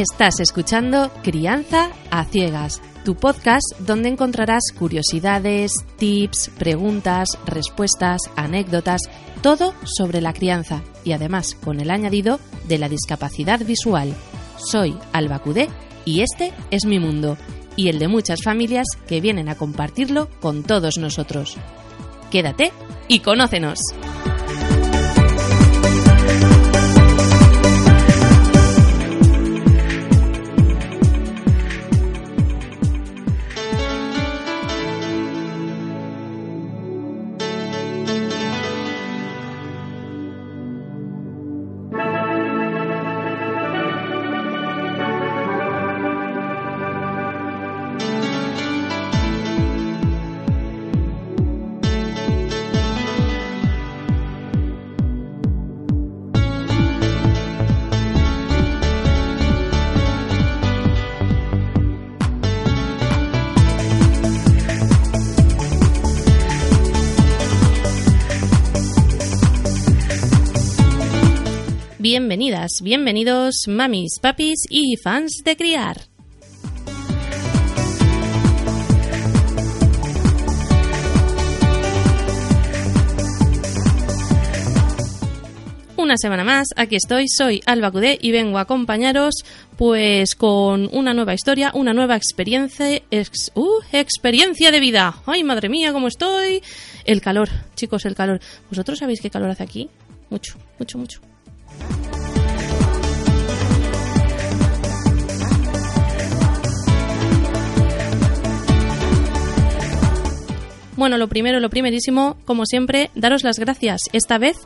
Estás escuchando Crianza a Ciegas, tu podcast donde encontrarás curiosidades, tips, preguntas, respuestas, anécdotas, todo sobre la crianza y además con el añadido de la discapacidad visual. Soy Alba Cudé y este es mi mundo y el de muchas familias que vienen a compartirlo con todos nosotros. Quédate y conócenos. Bienvenidas, bienvenidos, mamis, papis y fans de criar. Una semana más, aquí estoy, soy Alba Cudé y vengo a acompañaros pues con una nueva historia, una nueva experiencia, uh, experiencia de vida. Ay, madre mía, cómo estoy. El calor, chicos, el calor. ¿Vosotros sabéis qué calor hace aquí? Mucho, mucho, mucho. Bueno, lo primero, lo primerísimo, como siempre, daros las gracias esta vez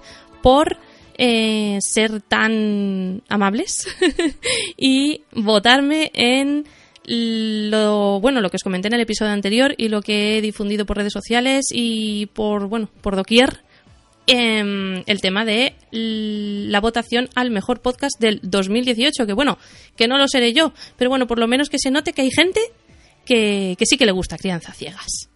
por eh, ser tan amables y votarme en lo bueno lo que os comenté en el episodio anterior y lo que he difundido por redes sociales y por bueno por doquier em, el tema de la votación al mejor podcast del 2018 que bueno que no lo seré yo pero bueno por lo menos que se note que hay gente que, que sí que le gusta crianza ciegas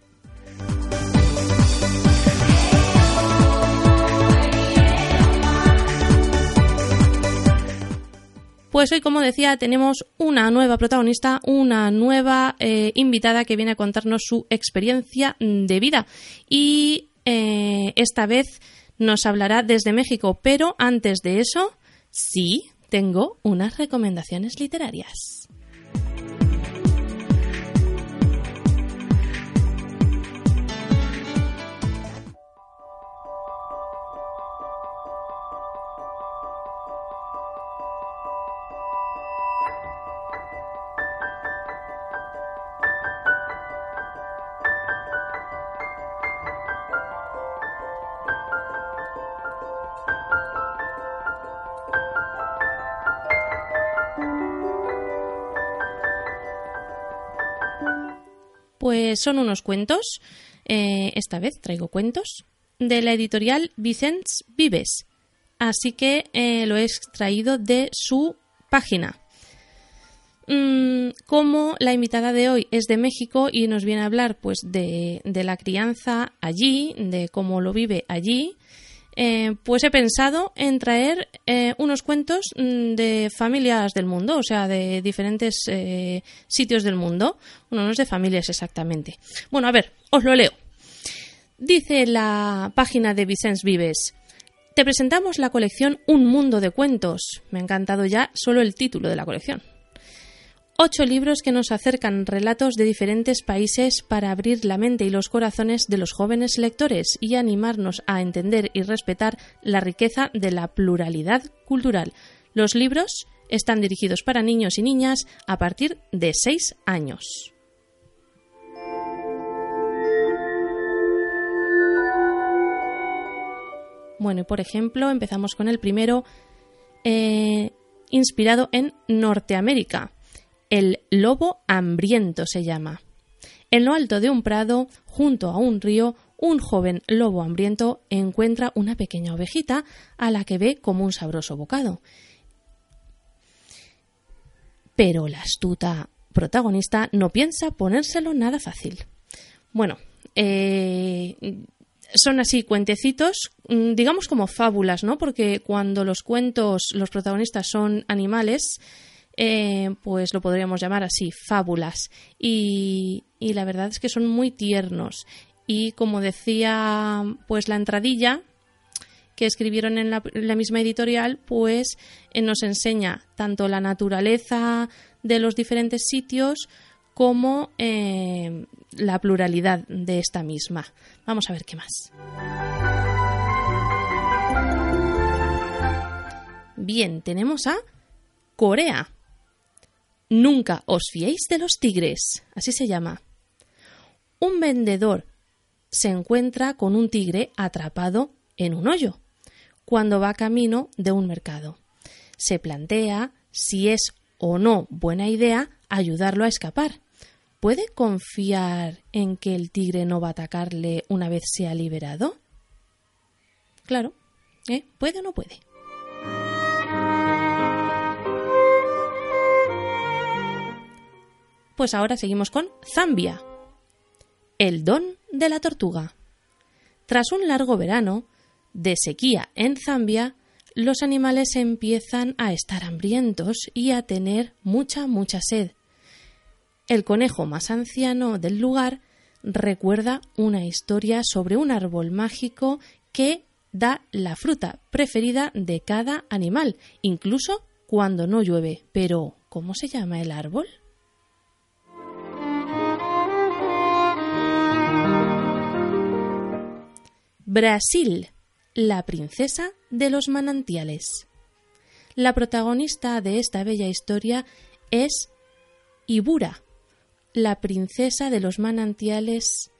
Pues hoy, como decía, tenemos una nueva protagonista, una nueva eh, invitada que viene a contarnos su experiencia de vida. Y eh, esta vez nos hablará desde México, pero antes de eso, sí, tengo unas recomendaciones literarias. Pues son unos cuentos, eh, esta vez traigo cuentos, de la editorial Vicens Vives. Así que eh, lo he extraído de su página. Mm, como la invitada de hoy es de México y nos viene a hablar pues de, de la crianza allí, de cómo lo vive allí, eh, pues he pensado en traer eh, unos cuentos mm, de familias del mundo, o sea, de diferentes eh, sitios del mundo. Bueno, no es de familias exactamente. Bueno, a ver, os lo leo. Dice la página de Vicens Vives. Te presentamos la colección Un Mundo de Cuentos. Me ha encantado ya solo el título de la colección. Ocho libros que nos acercan relatos de diferentes países para abrir la mente y los corazones de los jóvenes lectores y animarnos a entender y respetar la riqueza de la pluralidad cultural. Los libros están dirigidos para niños y niñas a partir de seis años. Bueno, y por ejemplo, empezamos con el primero, eh, inspirado en Norteamérica el lobo hambriento se llama. En lo alto de un prado, junto a un río, un joven lobo hambriento encuentra una pequeña ovejita a la que ve como un sabroso bocado. Pero la astuta protagonista no piensa ponérselo nada fácil. Bueno, eh, son así cuentecitos, mm, digamos como fábulas, ¿no? Porque cuando los cuentos, los protagonistas son animales, eh, pues lo podríamos llamar así, fábulas. Y, la verdad es que son muy tiernos. Y como decía, pues la entradilla, que escribieron en la, misma editorial, pues eh, nos enseña tanto la naturaleza de los diferentes sitios como eh, la pluralidad de esta misma. Vamos a ver qué más. Bien, tenemos a Corea. Nunca os fiéis de los tigres, así se llama. Un vendedor se encuentra con un tigre atrapado en un hoyo cuando va camino de un mercado. Se plantea si es o no buena idea ayudarlo a escapar. ¿Puede confiar en que el tigre no va a atacarle una vez sea liberado? Claro, ¿eh? ¿Puede o no puede? Pues ahora seguimos con Zambia. El don de la tortuga. Tras un largo verano, de sequía en Zambia, los animales empiezan a estar hambrientos y a tener mucha, mucha sed. El conejo más anciano del lugar recuerda una historia sobre un árbol mágico que da la fruta preferida de cada animal, incluso cuando no llueve. Pero, ¿cómo se llama el árbol? Brasil la princesa de los manantiales. La protagonista de esta bella historia es Ibura, la princesa de los manantiales.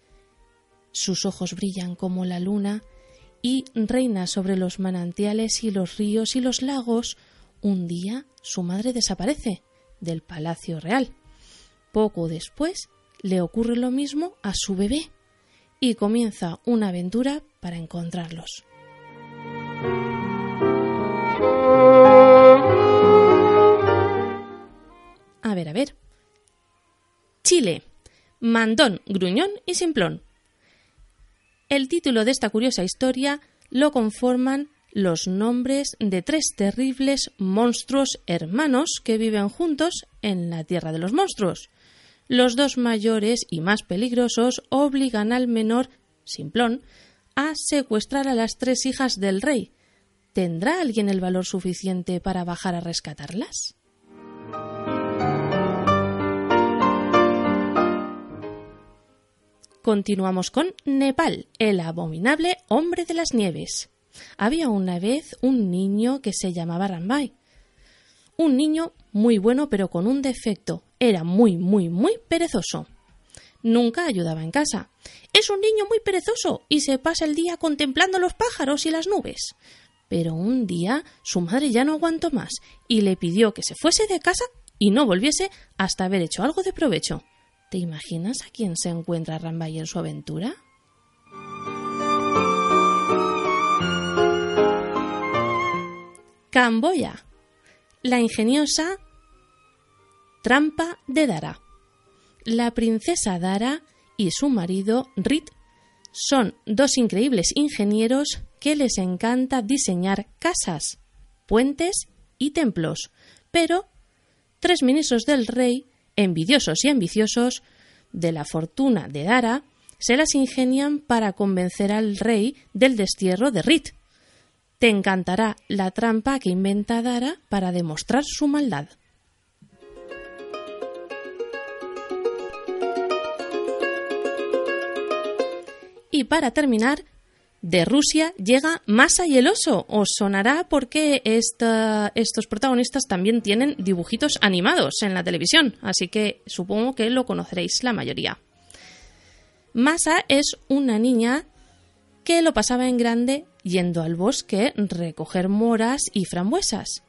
Sus ojos brillan como la luna y reina sobre los manantiales y los ríos y los lagos. Un día su madre desaparece del palacio real. Poco después le ocurre lo mismo a su bebé y comienza una aventura para encontrarlos. A ver, a ver. Chile. Mandón, gruñón y simplón. El título de esta curiosa historia lo conforman los nombres de tres terribles monstruos hermanos que viven juntos en la Tierra de los Monstruos. Los dos mayores y más peligrosos obligan al menor, Simplón, a secuestrar a las tres hijas del rey. ¿Tendrá alguien el valor suficiente para bajar a rescatarlas? Continuamos con Nepal, el abominable hombre de las nieves. Había una vez un niño que se llamaba Rambai. Un niño muy bueno pero con un defecto. Era muy, muy, muy perezoso. Nunca ayudaba en casa. Es un niño muy perezoso y se pasa el día contemplando los pájaros y las nubes. Pero un día su madre ya no aguantó más y le pidió que se fuese de casa y no volviese hasta haber hecho algo de provecho. ¿Te imaginas a quién se encuentra Rambay en su aventura? Camboya. La ingeniosa trampa de Dara. La princesa Dara y su marido Rit son dos increíbles ingenieros que les encanta diseñar casas, puentes y templos, pero tres ministros del rey envidiosos y ambiciosos de la fortuna de Dara se las ingenian para convencer al rey del destierro de Rit. Te encantará la trampa que inventa Dara para demostrar su maldad. Y para terminar, de Rusia llega Masa y el oso. Os sonará porque estos protagonistas también tienen dibujitos animados en la televisión, así que supongo que lo conoceréis la mayoría. Masa es una niña que lo pasaba en grande yendo al bosque recoger moras y frambuesas.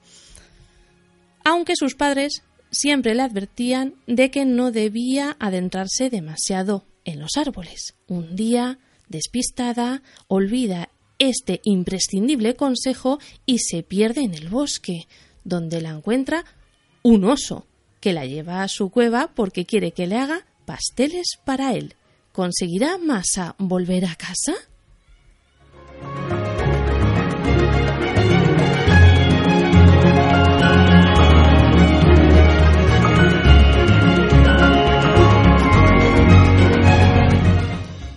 Aunque sus padres siempre le advertían de que no debía adentrarse demasiado en los árboles. Un día despistada, olvida este imprescindible consejo y se pierde en el bosque, donde la encuentra un oso, que la lleva a su cueva porque quiere que le haga pasteles para él. ¿Conseguirá Masa volver a casa?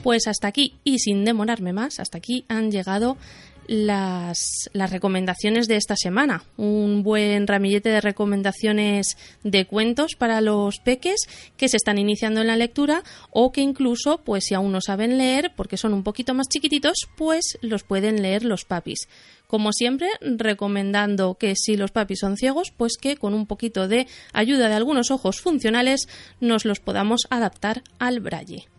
Pues hasta aquí, y sin demorarme más, hasta aquí han llegado las, recomendaciones de esta semana. Un buen ramillete de recomendaciones de cuentos para los peques que se están iniciando en la lectura o que incluso, pues si aún no saben leer, porque son un poquito más chiquititos, pues los pueden leer los papis. Como siempre, recomendando que si los papis son ciegos, pues que con un poquito de ayuda de algunos ojos funcionales nos los podamos adaptar al braille.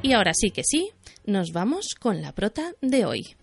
Y ahora sí que sí, nos vamos con la prota de hoy.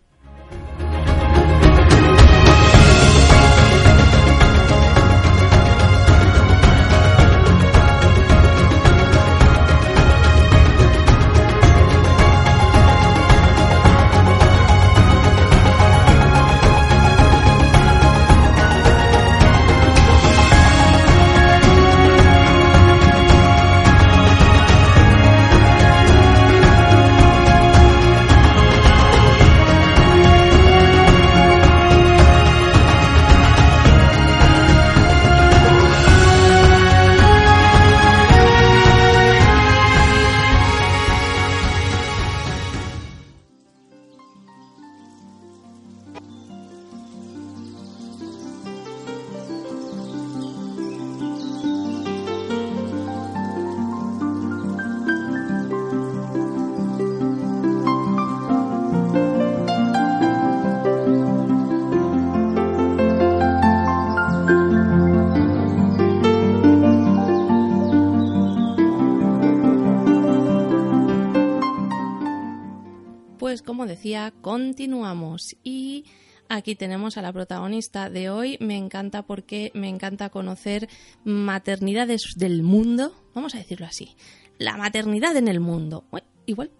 Decía, continuamos y aquí tenemos a la protagonista de hoy. Me encanta porque me encanta conocer maternidades del mundo, vamos a decirlo así. La maternidad en el mundo. igual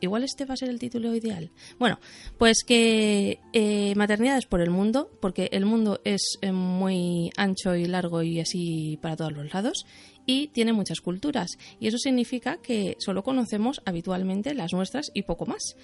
igual este va a ser el título ideal. Bueno, pues que eh, maternidades por el mundo, porque el mundo es eh, muy ancho y largo y así para todos los lados, y tiene muchas culturas. Y eso significa que solo conocemos habitualmente las nuestras y poco más.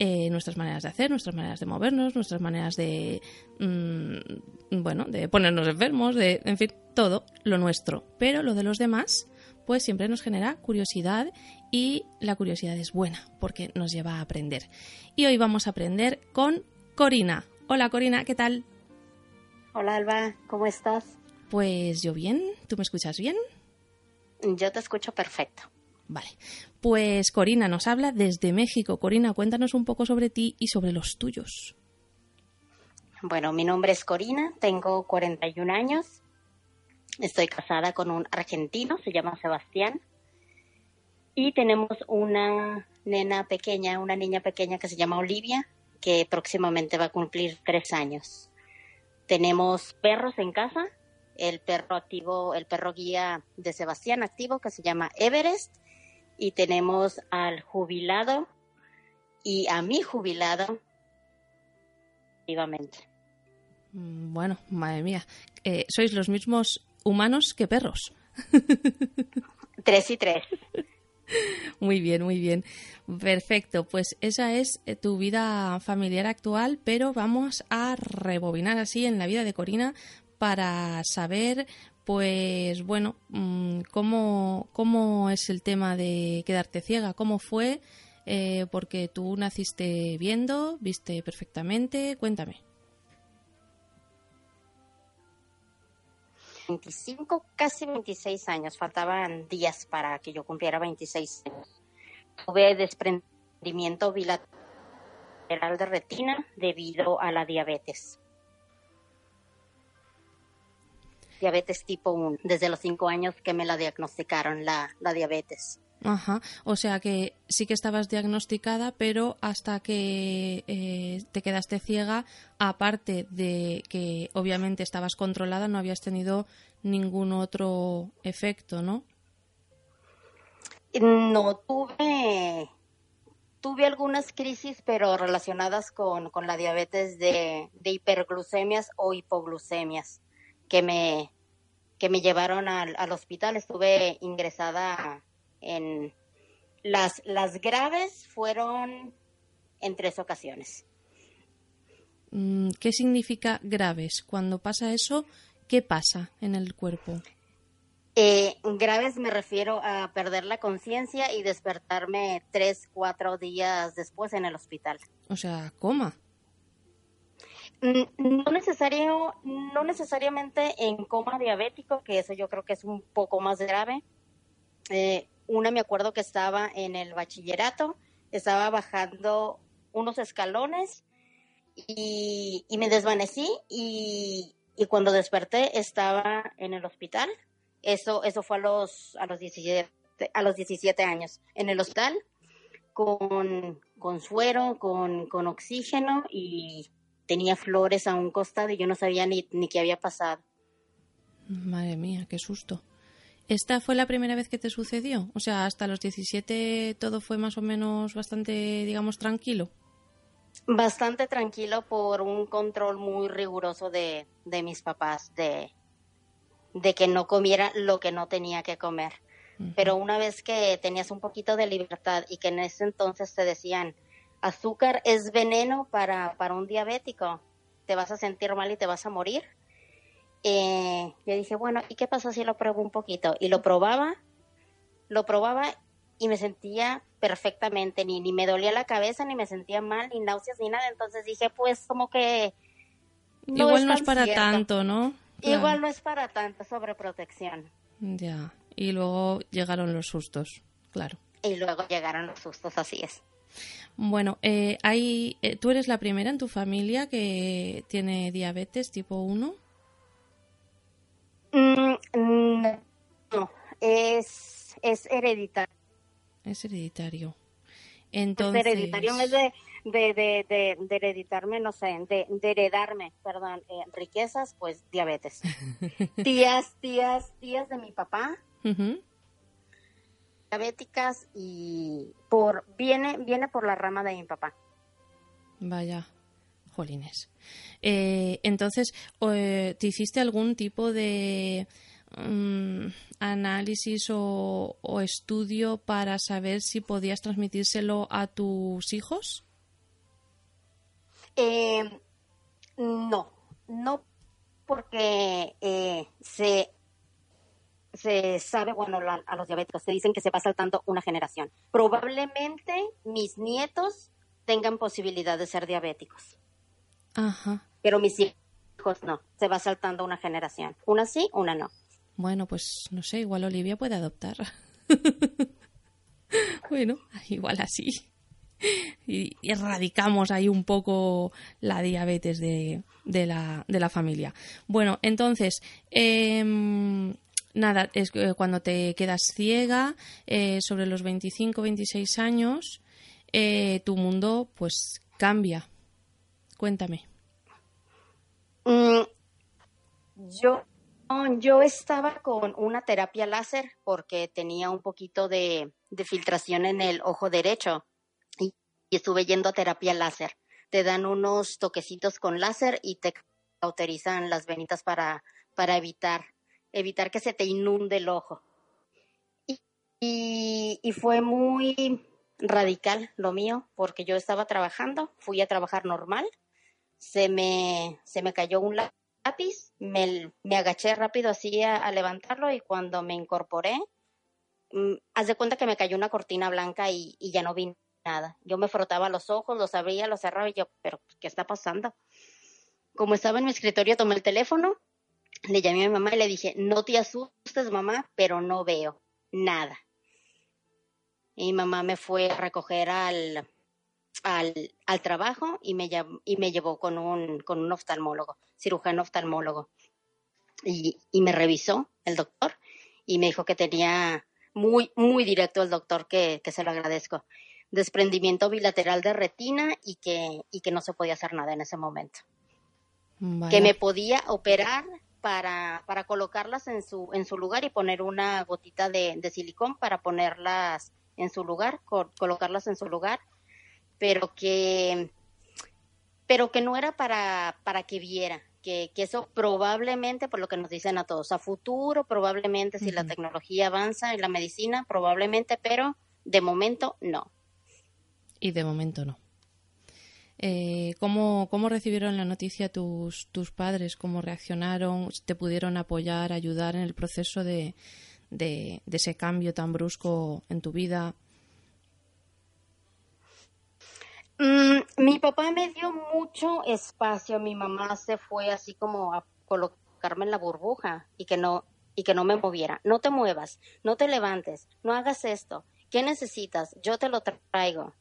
Eh, nuestras maneras de hacer, nuestras maneras de movernos, nuestras maneras de, mm, bueno, de ponernos enfermos, de, en fin, todo lo nuestro. Pero lo de los demás, pues siempre nos genera curiosidad y la curiosidad es buena porque nos lleva a aprender. Y hoy vamos a aprender con Corina. Hola Corina, ¿qué tal? Hola Alba, ¿cómo estás? Pues yo bien, ¿tú me escuchas bien? Yo te escucho perfecto. Vale, pues Corina nos habla desde México. Corina, cuéntanos un poco sobre ti y sobre los tuyos. Bueno, mi nombre es Corina, tengo 41 años, estoy casada con un argentino, se llama Sebastián, y tenemos una nena pequeña, una niña pequeña que se llama Olivia, que próximamente va a cumplir tres años. Tenemos perros en casa, el perro activo, el perro guía de Sebastián activo que se llama Everest y tenemos al jubilado y a mi jubilado activamente. Mm, bueno, madre mía, eh, sois los mismos humanos que perros. tres y tres. Muy bien, muy bien. Perfecto, pues esa es eh, tu vida familiar actual, pero vamos a rebobinar así en la vida de Corina para saber, pues bueno, mm, cómo, cómo es el tema de quedarte ciega, cómo fue, eh, porque tú naciste viendo, viste perfectamente, cuéntame. 25, casi 26 años, faltaban días para que yo cumpliera 26 años. Tuve desprendimiento bilateral de retina debido a la diabetes. Diabetes tipo 1, desde los 5 años que me la diagnosticaron, la, diabetes. Ajá, o sea que sí que estabas diagnosticada, pero hasta que eh, te quedaste ciega, aparte de que obviamente estabas controlada, no habías tenido ningún otro efecto, ¿no? No, tuve, tuve algunas crisis, pero relacionadas con, la diabetes de, de hiperglucemias o hipoglucemias que me, que me llevaron al, al hospital. Estuve ingresada en las, las graves fueron en tres ocasiones. Mm, ¿Qué significa graves? Cuando pasa eso, ¿qué pasa en el cuerpo? Eh, graves me refiero a perder la conciencia y despertarme tres, cuatro días después en el hospital. O sea, coma. Mm, no, necesario, no necesariamente en coma diabético, que eso yo creo que es un poco más grave. Eh, una me acuerdo que estaba en el bachillerato, estaba bajando unos escalones y, me desvanecí y, cuando desperté estaba en el hospital. Eso, eso fue a los, a los 17, a los 17 años, en el hospital, con, con suero, con, con oxígeno y tenía flores a un costado y yo no sabía ni, ni qué había pasado. Madre mía, qué susto. ¿Esta fue la primera vez que te sucedió? O sea, hasta los 17 todo fue más o menos bastante, digamos, tranquilo. Bastante tranquilo por un control muy riguroso de, de mis papás, de, de que no comiera lo que no tenía que comer. Pero una vez que tenías un poquito de libertad y que en ese entonces te decían, azúcar es veneno para, para un diabético, te vas a sentir mal y te vas a morir. Eh, yo dije, bueno, ¿y qué pasa si lo pruebo un poquito? Y lo probaba, lo probaba y me sentía perfectamente, ni, ni me dolía la cabeza, ni me sentía mal, ni náuseas, ni nada. Entonces dije, pues como que... Igual no es para tanto, ¿no? Igual no es para tanto sobreprotección. Ya, y luego llegaron los sustos, claro. Y luego llegaron los sustos, así es. Bueno, eh, hay, eh, ¿tú eres la primera en tu familia que tiene diabetes tipo 1? Mm, no, es, es hereditario. Es hereditario. Entonces... Es hereditario, es de, de, de, de, hereditarme, no sé, de, heredarme, perdón, eh, riquezas, pues diabetes. tías, tías, tías de mi papá, diabéticas y por viene viene por la rama de mi papá. Vaya, jolines. Eh, entonces, eh, ¿te hiciste algún tipo de mm, análisis o, estudio para saber si podías transmitírselo a tus hijos? Eh, no, no porque se se sabe, bueno, a los diabéticos se dicen que se va saltando una generación. Probablemente mis nietos tengan posibilidad de ser diabéticos. Ajá. Pero mis hijos no, se va saltando una generación. Una sí, una no. Bueno, pues no sé, igual Olivia puede adoptar. bueno, igual así. Y, erradicamos ahí un poco la diabetes de, de, la, de la familia. Bueno, entonces, eh, nada, es cuando te quedas ciega, eh, sobre los 25, 26 años, eh, tu mundo pues cambia. Cuéntame. Mm, yo, yo estaba con una terapia láser porque tenía un poquito de, filtración en el ojo derecho y, estuve yendo a terapia láser. Te dan unos toquecitos con láser y te cauterizan las venitas para, para evitar evitar que se te inunde el ojo. Y, y, fue muy radical lo mío, porque yo estaba trabajando, fui a trabajar normal, se me, se me cayó un lápiz, me, me agaché rápido así a, levantarlo y cuando me incorporé, mm, haz de cuenta que me cayó una cortina blanca y, y ya no vi nada. Yo me frotaba los ojos, los abría, los cerraba y yo, pero ¿qué está pasando? Como estaba en mi escritorio, tomé el teléfono, le llamé a mi mamá y le dije, no te asustes mamá, pero no veo nada. Y mi mamá me fue a recoger al, al, al trabajo y me, y me llevó con un, con un oftalmólogo, cirujano oftalmólogo. Y, y me revisó el doctor y me dijo que tenía muy, muy directo el doctor, que, que se lo agradezco, desprendimiento bilateral de retina y que, y que no se podía hacer nada en ese momento. Que me podía operar para, para colocarlas en su, en su lugar y poner una gotita de, de silicón para ponerlas en su lugar, colocarlas en su lugar, pero que, pero que no era para, para que viera, que, que, eso probablemente, por lo que nos dicen a todos, a futuro, probablemente si la tecnología avanza y la medicina, probablemente, pero de momento no. Y de momento no. Eh, ¿cómo, ¿Cómo recibieron la noticia tus, tus padres? ¿Cómo reaccionaron? ¿Te pudieron apoyar, ayudar en el proceso de, de, ese cambio tan brusco en tu vida? Mm, mi papá me dio mucho espacio. Mi mamá se fue así como a colocarme en la burbuja y que no y que no me moviera. No te muevas, no te levantes, no hagas esto. ¿Qué necesitas? Yo te lo traigo.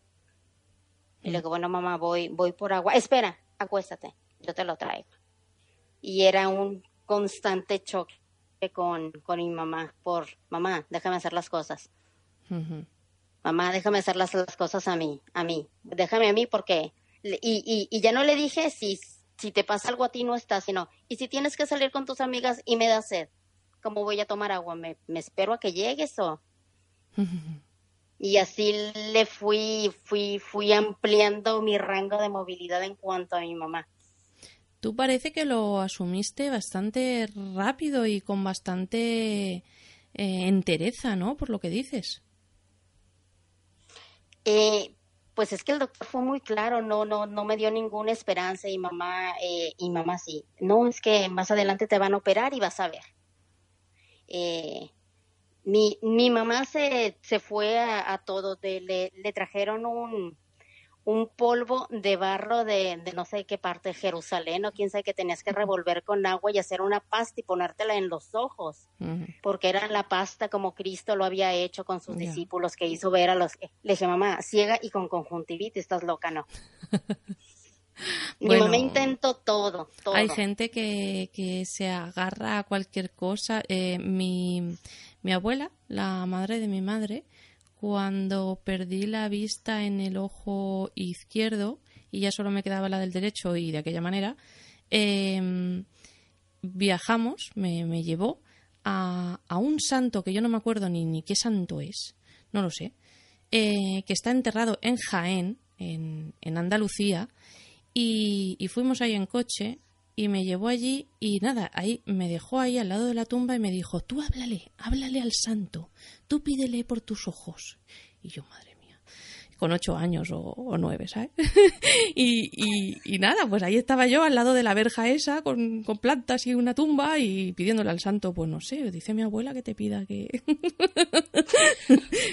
Y le digo, bueno, mamá, voy, voy por agua. Espera, acuéstate, yo te lo traigo. Y era un constante choque con, con mi mamá por, mamá, déjame hacer las cosas. Mamá, déjame hacer las, las, cosas a mí, a mí. Déjame a mí porque... Y, y, y ya no le dije si, si te pasa algo a ti no estás, sino, y si tienes que salir con tus amigas y me da sed, ¿cómo voy a tomar agua? ¿Me, me espero a que llegues o...? y así le fui, fui, fui ampliando mi rango de movilidad en cuanto a mi mamá. Tú parece que lo asumiste bastante rápido y con bastante eh, entereza, ¿no? Por lo que dices. Eh, pues es que el doctor fue muy claro, no, no, no me dio ninguna esperanza y mamá, eh, y mamá sí. No, es que más adelante te van a operar y vas a ver. Eh, mi, mi mamá se, se fue a, todo, le, le trajeron un, un polvo de barro de, de, no sé qué parte de Jerusalén o quién sabe que tenías que revolver con agua y hacer una pasta y ponértela en los ojos, porque era la pasta como Cristo lo había hecho con sus discípulos que hizo ver a los... Le dije, mamá, ciega y con conjuntivitis, estás loca, ¿no? Mi mamá intentó todo, todo, Hay gente que, que se agarra a cualquier cosa. Eh, mi, mi abuela, la madre de mi madre, cuando perdí la vista en el ojo izquierdo y ya solo me quedaba la del derecho y de aquella manera, em, viajamos, me, me llevó a, a, un santo que yo no me acuerdo ni, ni qué santo es, no lo sé, eh, que está enterrado en Jaén, en, en Andalucía, y, y, fuimos ahí en coche y me llevó allí y nada, ahí me dejó ahí al lado de la tumba y me dijo, tú háblale, háblale al santo, tú pídele por tus ojos. Y yo, madre con ocho años o, nueve, ¿sabes? y, y, nada, pues ahí estaba yo al lado de la verja esa con, plantas y una tumba y pidiéndole al santo, pues no sé, dice mi abuela que te pida que...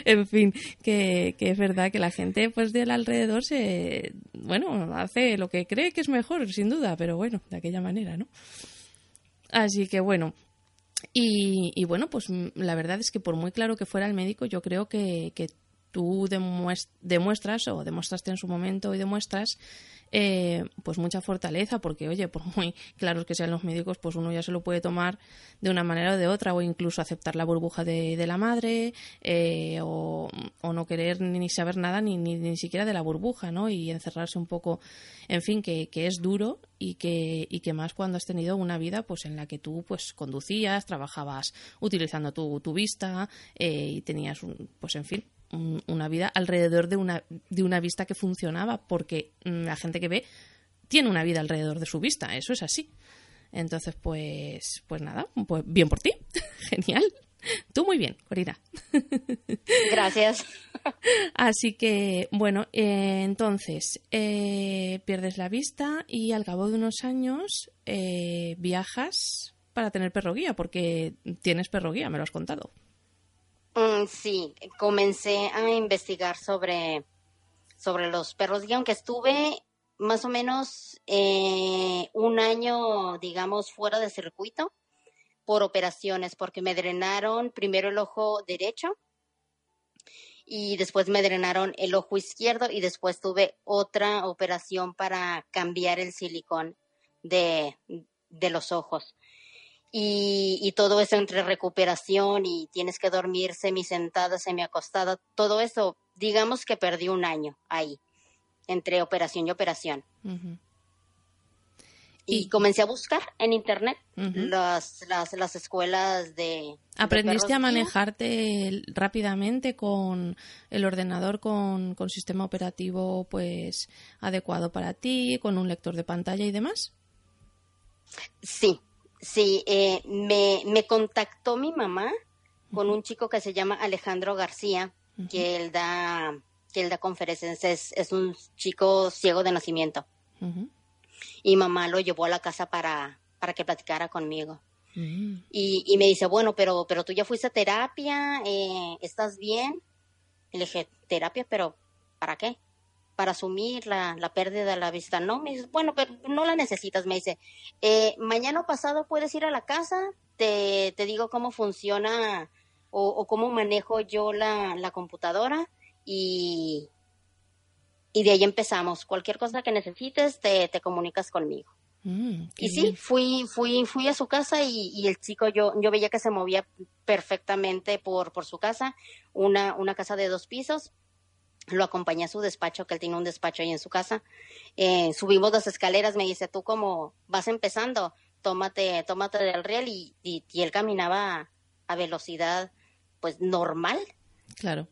en fin, que, es verdad que la gente pues del alrededor se bueno, hace lo que cree que es mejor, sin duda, pero bueno, de aquella manera, ¿no? Así que bueno, y, bueno, pues mm, la verdad es que por muy claro que fuera el médico, yo creo que tú demuestras o demostraste en su momento y demuestras eh, pues mucha fortaleza, porque oye, por muy claros que sean los médicos, pues uno ya se lo puede tomar de una manera o de otra, o incluso aceptar la burbuja de, la madre, eh, o, o, no querer ni saber nada ni, ni, ni, siquiera de la burbuja, ¿no? Y encerrarse un poco, en fin, que, que es duro y que, y que más cuando has tenido una vida pues en la que tú pues conducías, trabajabas utilizando tu, tu vista eh, y tenías un, pues en fin, una vida alrededor de una, de una vista que funcionaba, porque mm, la gente que ve tiene una vida alrededor de su vista, eso es así. Entonces, pues, pues nada, pues bien por ti, genial. Tú muy bien, Corina. Gracias. Así que, bueno, eh, entonces, eh, pierdes la vista y al cabo de unos años eh, viajas para tener perro guía, porque tienes perro guía, me lo has contado. Mm, sí, comencé a investigar sobre, sobre los perros. Y aunque estuve más o menos eh, un año, digamos, fuera de circuito por operaciones, porque me drenaron primero el ojo derecho y después me drenaron el ojo izquierdo y después tuve otra operación para cambiar el silicón de, de los ojos y, todo eso entre recuperación y tienes que dormir semi sentada, semi acostada, todo eso, digamos que perdí un año ahí, entre operación y operación. y, comencé a buscar en internet las, las, las, escuelas de... ¿Aprendiste a manejarte rápidamente con el ordenador con, con sistema operativo pues adecuado para ti, con un lector de pantalla y demás? Sí, Sí, eh, me, me, contactó mi mamá con un chico que se llama Alejandro García, que él da que él da conferencias, es, es un chico ciego de nacimiento. Y mamá lo llevó a la casa para, para que platicara conmigo. Mm. y, y, me dice, bueno, pero, pero tú ya fuiste a terapia, eh, ¿estás bien? Y le dije, terapia, pero ¿para qué? Para asumir la, la pérdida de la vista. No, me dice, bueno, pero no la necesitas, me dice. Eh, mañana pasado puedes ir a la casa, te, te digo cómo funciona o, o cómo manejo yo la, la computadora y, y de ahí empezamos. Cualquier cosa que necesites, te, te comunicas conmigo. Mm, y sí, fui, fui, fui a su casa y, el chico yo, yo veía que se movía perfectamente por, por su casa, una, una casa de dos pisos. Lo acompañé a su despacho, que él tiene un despacho ahí en su casa. Eh, subimos las escaleras, me dice, tú como vas empezando, tómate, tómate del riel y, y, él caminaba a velocidad pues normal. Claro.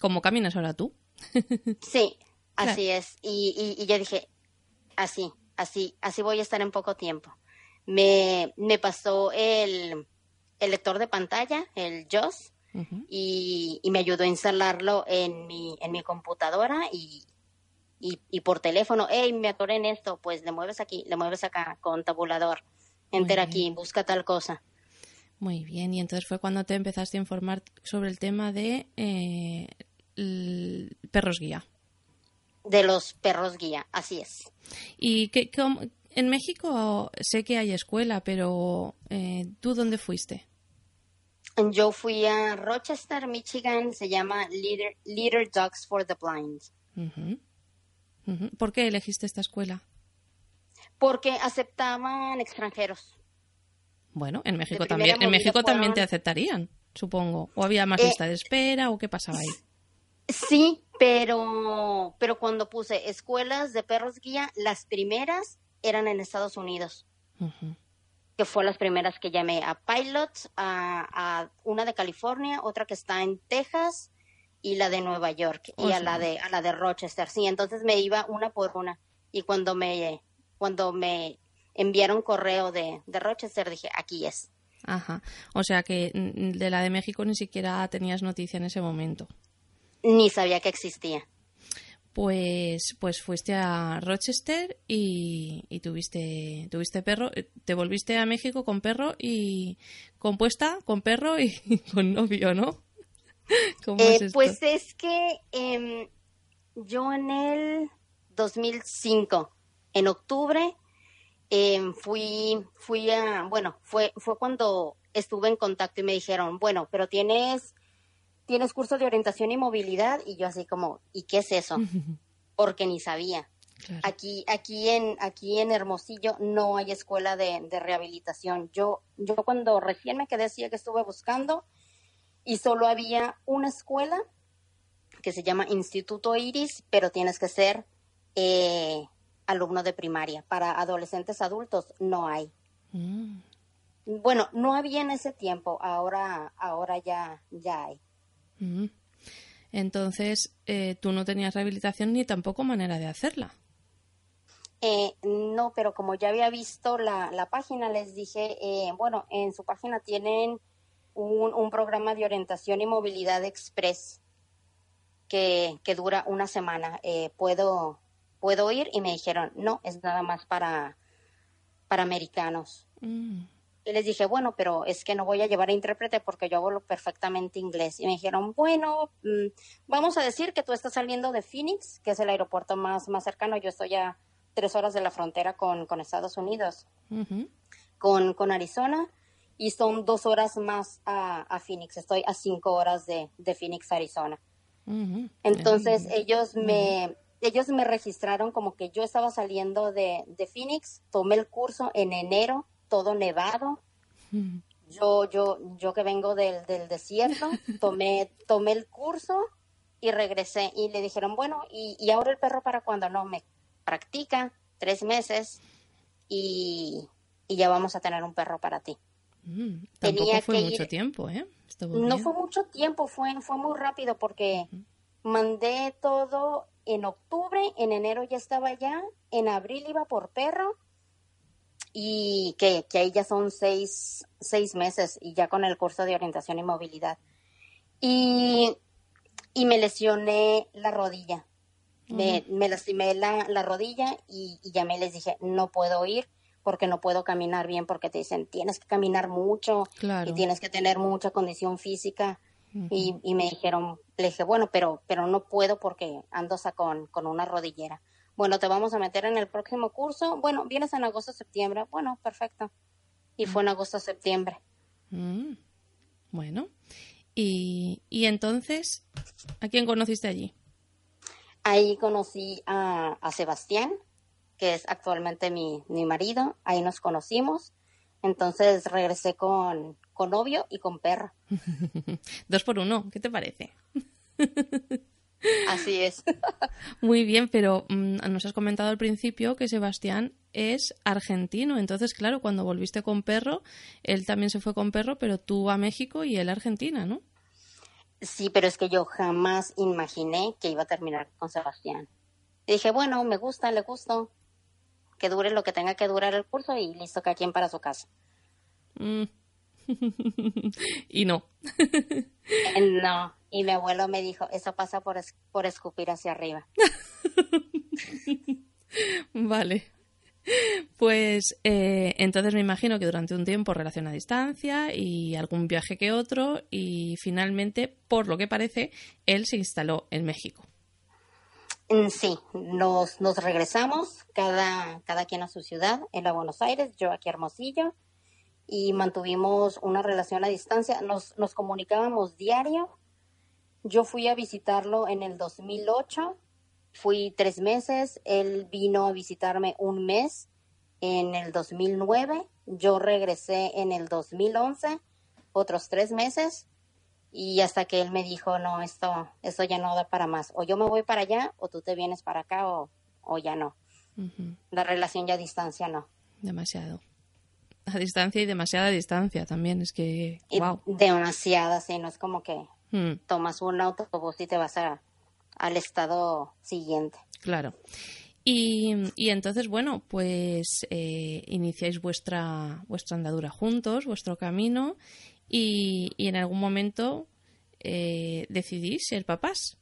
¿Cómo caminas ahora tú? sí, así es. Y, y, yo dije, así, así, así voy a estar en poco tiempo. Me, me pasó el, el lector de pantalla, el JOS, y, y, me ayudó a instalarlo en mi, en mi computadora y, y, por teléfono, hey, me atoré en esto, pues le mueves aquí, le mueves acá con tabulador, enter aquí, busca tal cosa. Muy bien, y entonces fue cuando te empezaste a informar sobre el tema de eh, perros guía de los perros guía, así es. ¿Y que en México sé que hay escuela, pero eh, ¿tú dónde fuiste? Yo fui a Rochester, Michigan, se llama Leader, Dogs for the Blind. ¿Por qué elegiste esta escuela? Porque aceptaban extranjeros. Bueno, en México también, en México también te aceptarían, supongo. ¿O había más eh, lista de espera o qué pasaba ahí? Sí, pero, pero cuando puse escuelas de perros guía, las primeras eran en Estados Unidos. Que fue las primeras que llamé a Pilots, a, una de California, otra que está en Texas y la de Nueva York y a la de a la de Rochester. Sí, entonces me iba una por una y cuando me cuando me enviaron correo de, de Rochester dije aquí es. Ajá. O sea que mm, de la de México ni siquiera tenías noticia en ese momento. Ni sabía que existía. Pues, pues fuiste a Rochester y, tuviste, tuviste perro, eh, te volviste a México con perro y compuesta con perro y, con novio, ¿no? Eh, pues es que em, yo en el 2005, en octubre, em, fui, fui a, bueno, fue, fue cuando estuve en contacto y me dijeron, bueno, pero tienes tienes curso de orientación y movilidad y yo así como, ¿y qué es eso? Porque ni sabía. Aquí, aquí en, aquí en Hermosillo no hay escuela de, rehabilitación. Yo, yo cuando recién me quedé decía que estuve buscando y solo había una escuela que se llama Instituto Iris, pero tienes que ser eh, alumno de primaria. Para adolescentes adultos no hay. Mm. Bueno, no había en ese tiempo, ahora, ahora ya, ya hay. Entonces, eh, tú no tenías rehabilitación ni tampoco manera de hacerla. Eh, no, pero como ya había visto la, la página, les dije, eh, bueno, en su página tienen un, un, programa de orientación y movilidad express que, que dura una semana. ¿puedo, ¿Puedo ir? Y me dijeron, no, es nada más para, para americanos. Mm. Y les dije, bueno, pero es que no voy a llevar a intérprete porque yo hablo perfectamente inglés. Y me dijeron, bueno, mm, vamos a decir que tú estás saliendo de Phoenix, que es el aeropuerto más, más cercano. Yo estoy a tres horas de la frontera con, con Estados Unidos, con, con Arizona, y son dos horas más a, a Phoenix. Estoy a cinco horas de, de Phoenix, Arizona. Entonces ellos me ellos me registraron como que yo estaba saliendo de, de Phoenix, tomé el curso en enero todo nevado. Yo, yo, yo que vengo del, del desierto, tomé, tomé el curso y regresé y le dijeron, bueno, ¿y, y ahora el perro para cuando no me practica tres meses y, y, ya vamos a tener un perro para ti. Mm, Tenía fue mucho tiempo, ¿eh? no fue mucho tiempo, fue, fue muy rápido porque mandé todo en octubre, en enero ya estaba allá, en abril iba por perro y que, que ahí ya son seis, seis meses y ya con el curso de orientación y movilidad. Y y me lesioné la rodilla. Me, me lastimé la, la rodilla y, y, ya me les dije, no puedo ir porque no puedo caminar bien, porque te dicen, tienes que caminar mucho y tienes que tener mucha condición física. y, y, me dijeron, le dije, bueno, pero, pero no puedo porque ando con, con una rodillera. Bueno, te vamos a meter en el próximo curso. Bueno, vienes en agosto, septiembre. Bueno, perfecto. Y fue en agosto, septiembre. Mm. Bueno, y, y entonces, ¿a quién conociste allí? Ahí conocí a, a Sebastián, que es actualmente mi, mi, marido. Ahí nos conocimos. Entonces regresé con, con novio y con perro. Dos por uno, ¿qué te parece? Así es. Muy bien, pero mmm, nos has comentado al principio que Sebastián es argentino. Entonces, claro, cuando volviste con perro, él también se fue con perro, pero tú a México y él a Argentina, ¿no? Sí, pero es que yo jamás imaginé que iba a terminar con Sebastián. Y dije, bueno, me gusta, le gusto, que dure lo que tenga que durar el curso y listo, cada quien para su casa. Mm. y no. no, y mi abuelo me dijo, eso pasa por, es por escupir hacia arriba. vale. Pues eh, entonces me imagino que durante un tiempo relación a distancia y algún viaje que otro y finalmente, por lo que parece, él se instaló en México. Mm, sí, nos, nos regresamos, cada, cada quien a su ciudad, él a Buenos Aires, yo aquí a Hermosillo, y mantuvimos una relación a distancia, nos, nos comunicábamos diario. Yo fui a visitarlo en el 2008 Fui tres meses, él vino a visitarme un mes en el 2009, yo regresé en el 2011, otros tres meses, y hasta que él me dijo, no, esto, esto ya no da para más, o yo me voy para allá, o tú te vienes para acá, o, o ya no. Uh -huh. La relación ya a distancia no. Demasiado. A distancia y demasiada distancia también, es que... Wow. Demasiada, sí, no es como que mm. tomas un autobús y te vas a al estado siguiente. Claro. Y, y entonces, bueno, pues eh, iniciáis vuestra, vuestra andadura juntos, vuestro camino, y, y en algún momento eh, decidís ser papás.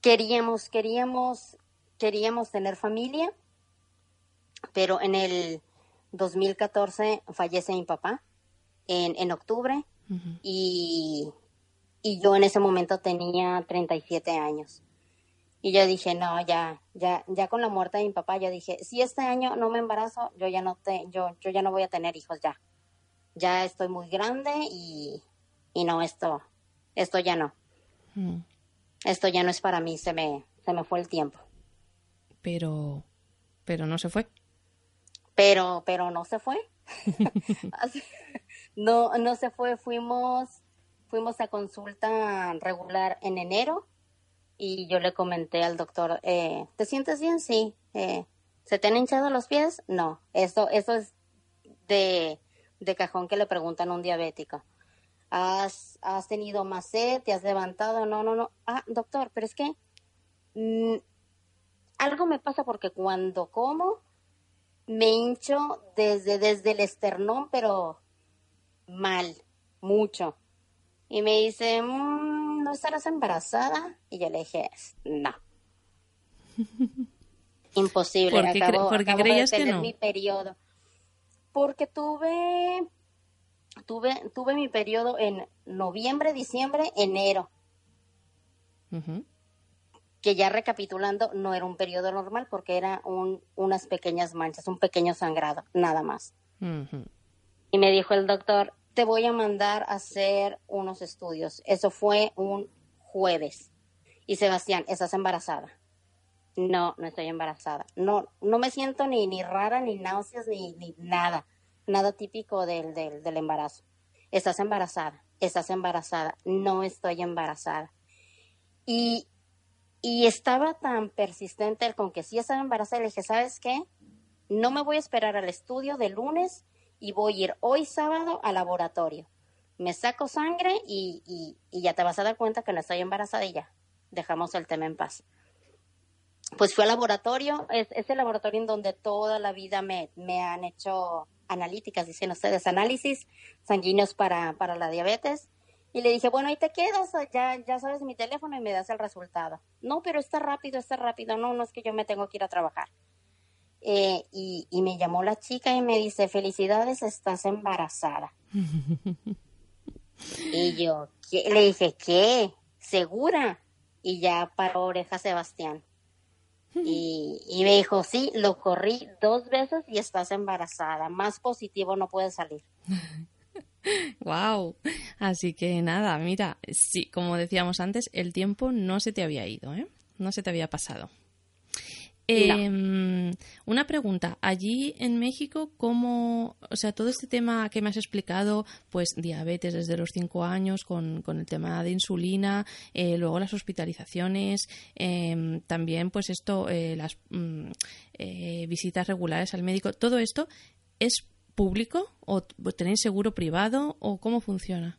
Queríamos, queríamos, queríamos tener familia, pero en el 2014 fallece mi papá, en, en octubre, uh -huh. y y yo en ese momento tenía 37 años. Y yo dije, no, ya, ya, ya con la muerte de mi papá, yo dije, si este año no me embarazo, yo ya no te, yo, yo ya no voy a tener hijos ya. Ya estoy muy grande y, y no, esto, esto ya no. Mm. Esto ya no es para mí, se me, se me fue el tiempo. Pero, pero no se fue. Pero, pero no se fue. no, no se fue, fuimos fuimos a consulta regular en enero y yo le comenté al doctor, eh, ¿te sientes bien? Sí. Eh, ¿Se te han hinchado los pies? No. Eso, eso es de, de cajón que le preguntan a un diabético. ¿Has, ¿Has tenido más sed? ¿Te has levantado? No, no, no. Ah, doctor, pero es que mmm, algo me pasa porque cuando como me hincho desde, desde el esternón, pero mal, mucho. Y me dice, mmm, ¿no estarás embarazada? Y yo le dije, no. Imposible. ¿Por qué, acabo, ¿por qué acabo creías de que no? mi periodo. Porque tuve, tuve, tuve mi periodo en noviembre, diciembre, enero. Uh -huh. Que ya recapitulando, no era un periodo normal porque era un, unas pequeñas manchas, un pequeño sangrado, nada más. Uh -huh. Y me dijo el doctor, te voy a mandar a hacer unos estudios. Eso fue un jueves. Y Sebastián, ¿estás embarazada? No, no estoy embarazada. No, no me siento ni, ni rara, ni náuseas, ni, ni nada. Nada típico del, del, del embarazo. ¿Estás embarazada? ¿Estás embarazada? No estoy embarazada. Y, y estaba tan persistente el con que sí estaba embarazada. Le dije, ¿sabes qué? No me voy a esperar al estudio de lunes y voy a ir hoy sábado al laboratorio. Me saco sangre y, y, ya te vas a dar cuenta que no estoy embarazada y ya. Dejamos el tema en paz. Pues fui al laboratorio, es, es el laboratorio en donde toda la vida me, me han hecho analíticas, dicen ustedes, análisis sanguíneos para, para la diabetes. Y le dije, bueno, ahí te quedas, ya, ya sabes mi teléfono y me das el resultado. No, pero está rápido, está rápido. No, no es que yo me tengo que ir a trabajar. Eh, y, y, me llamó la chica y me dice, felicidades, estás embarazada. y yo le dije, ¿qué? ¿Segura? Y ya paró oreja Sebastián. Y, y, me dijo, sí, lo corrí dos veces y estás embarazada. Más positivo no puede salir. Wow. Así que nada, mira, sí, como decíamos antes, el tiempo no se te había ido, ¿eh? No se te había pasado. Em, una pregunta, allí en México, ¿cómo, o sea, todo este tema que me has explicado, pues diabetes desde los 5 años con, el tema de insulina, eh, luego las hospitalizaciones, em, también pues esto, eh, las mm, eh, visitas regulares al médico, todo esto es público o tenéis seguro privado o cómo funciona?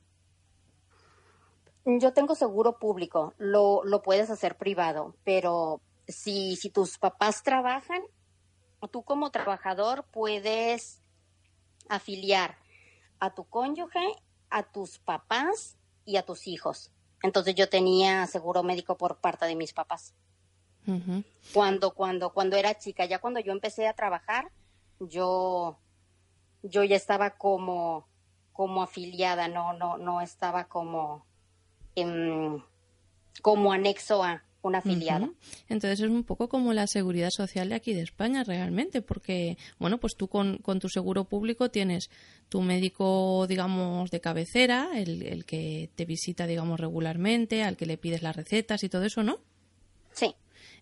Yo tengo seguro público, lo, lo puedes hacer privado, pero si, si tus papás trabajan, tú como trabajador puedes afiliar a tu cónyuge, a tus papás y a tus hijos. Entonces yo tenía seguro médico por parte de mis papás. Cuando, cuando, cuando era chica, ya cuando yo empecé a trabajar, yo, yo ya estaba como, como afiliada, no, no, no estaba como, como anexo a una afiliada. Entonces es un poco como la seguridad social de aquí de España realmente, porque, bueno, pues tú con, tu seguro público tienes tu médico, digamos, de cabecera, el, que te visita, digamos, regularmente, al que le pides las recetas y todo eso, ¿no?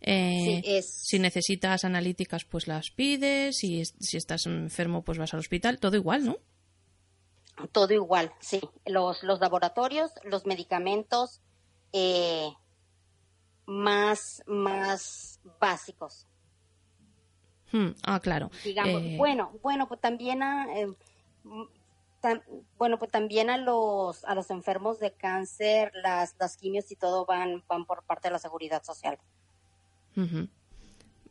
Sí. Eh, si necesitas analíticas, pues las pides. Si, si estás enfermo, pues vas al hospital. Todo igual, ¿no? Todo igual, sí. Los, los laboratorios, los medicamentos, eh, más, más básicos. Hmm, ah, claro. Digamos, eh, bueno, bueno, pues también a, eh, bueno, pues también a los, a los enfermos de cáncer, las, las quimios y todo van, van por parte de la seguridad social.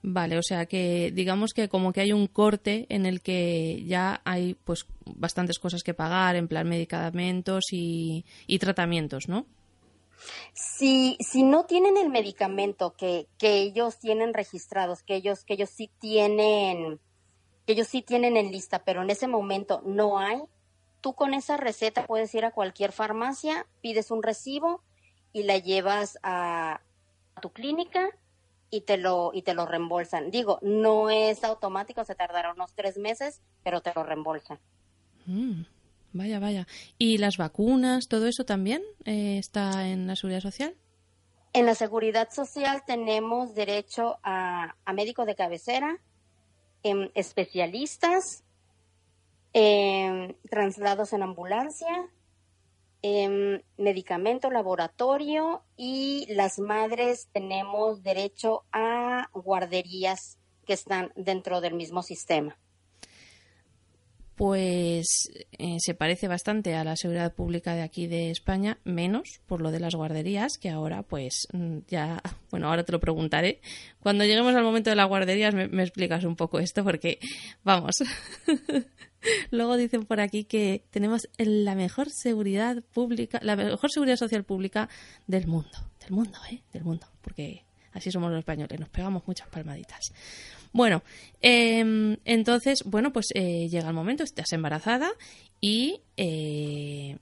Vale, o sea que digamos que como que hay un corte en el que ya hay pues bastantes cosas que pagar, en plan medicamentos y, y tratamientos, ¿no? Si, si no tienen el medicamento que, que ellos tienen registrados, que ellos, que ellos sí tienen, que ellos sí tienen en lista, pero en ese momento no hay, tú con esa receta puedes ir a cualquier farmacia, pides un recibo y la llevas a, tu clínica y te lo y te lo reembolsan. Digo, no es automático, se tardará unos tres meses, pero te lo reembolsan. Mm. Vaya, vaya. ¿Y las vacunas, todo eso también eh, está en la seguridad social? En la seguridad social tenemos derecho a, médico de cabecera, em, especialistas, em, traslados en ambulancia, em, medicamento, laboratorio y las madres tenemos derecho a guarderías que están dentro del mismo sistema pues eh, se parece bastante a la seguridad pública de aquí de España, menos por lo de las guarderías, que ahora pues mm, ya, bueno, ahora te lo preguntaré. Cuando lleguemos al momento de las guarderías me, explicas un poco esto porque, vamos, luego dicen por aquí que tenemos la mejor seguridad pública, la mejor seguridad social pública del mundo, del mundo, ¿eh? Del mundo, porque así somos los españoles, nos pegamos muchas palmaditas. Bueno, em, entonces, bueno, pues eh, llega el momento, estás embarazada y eh,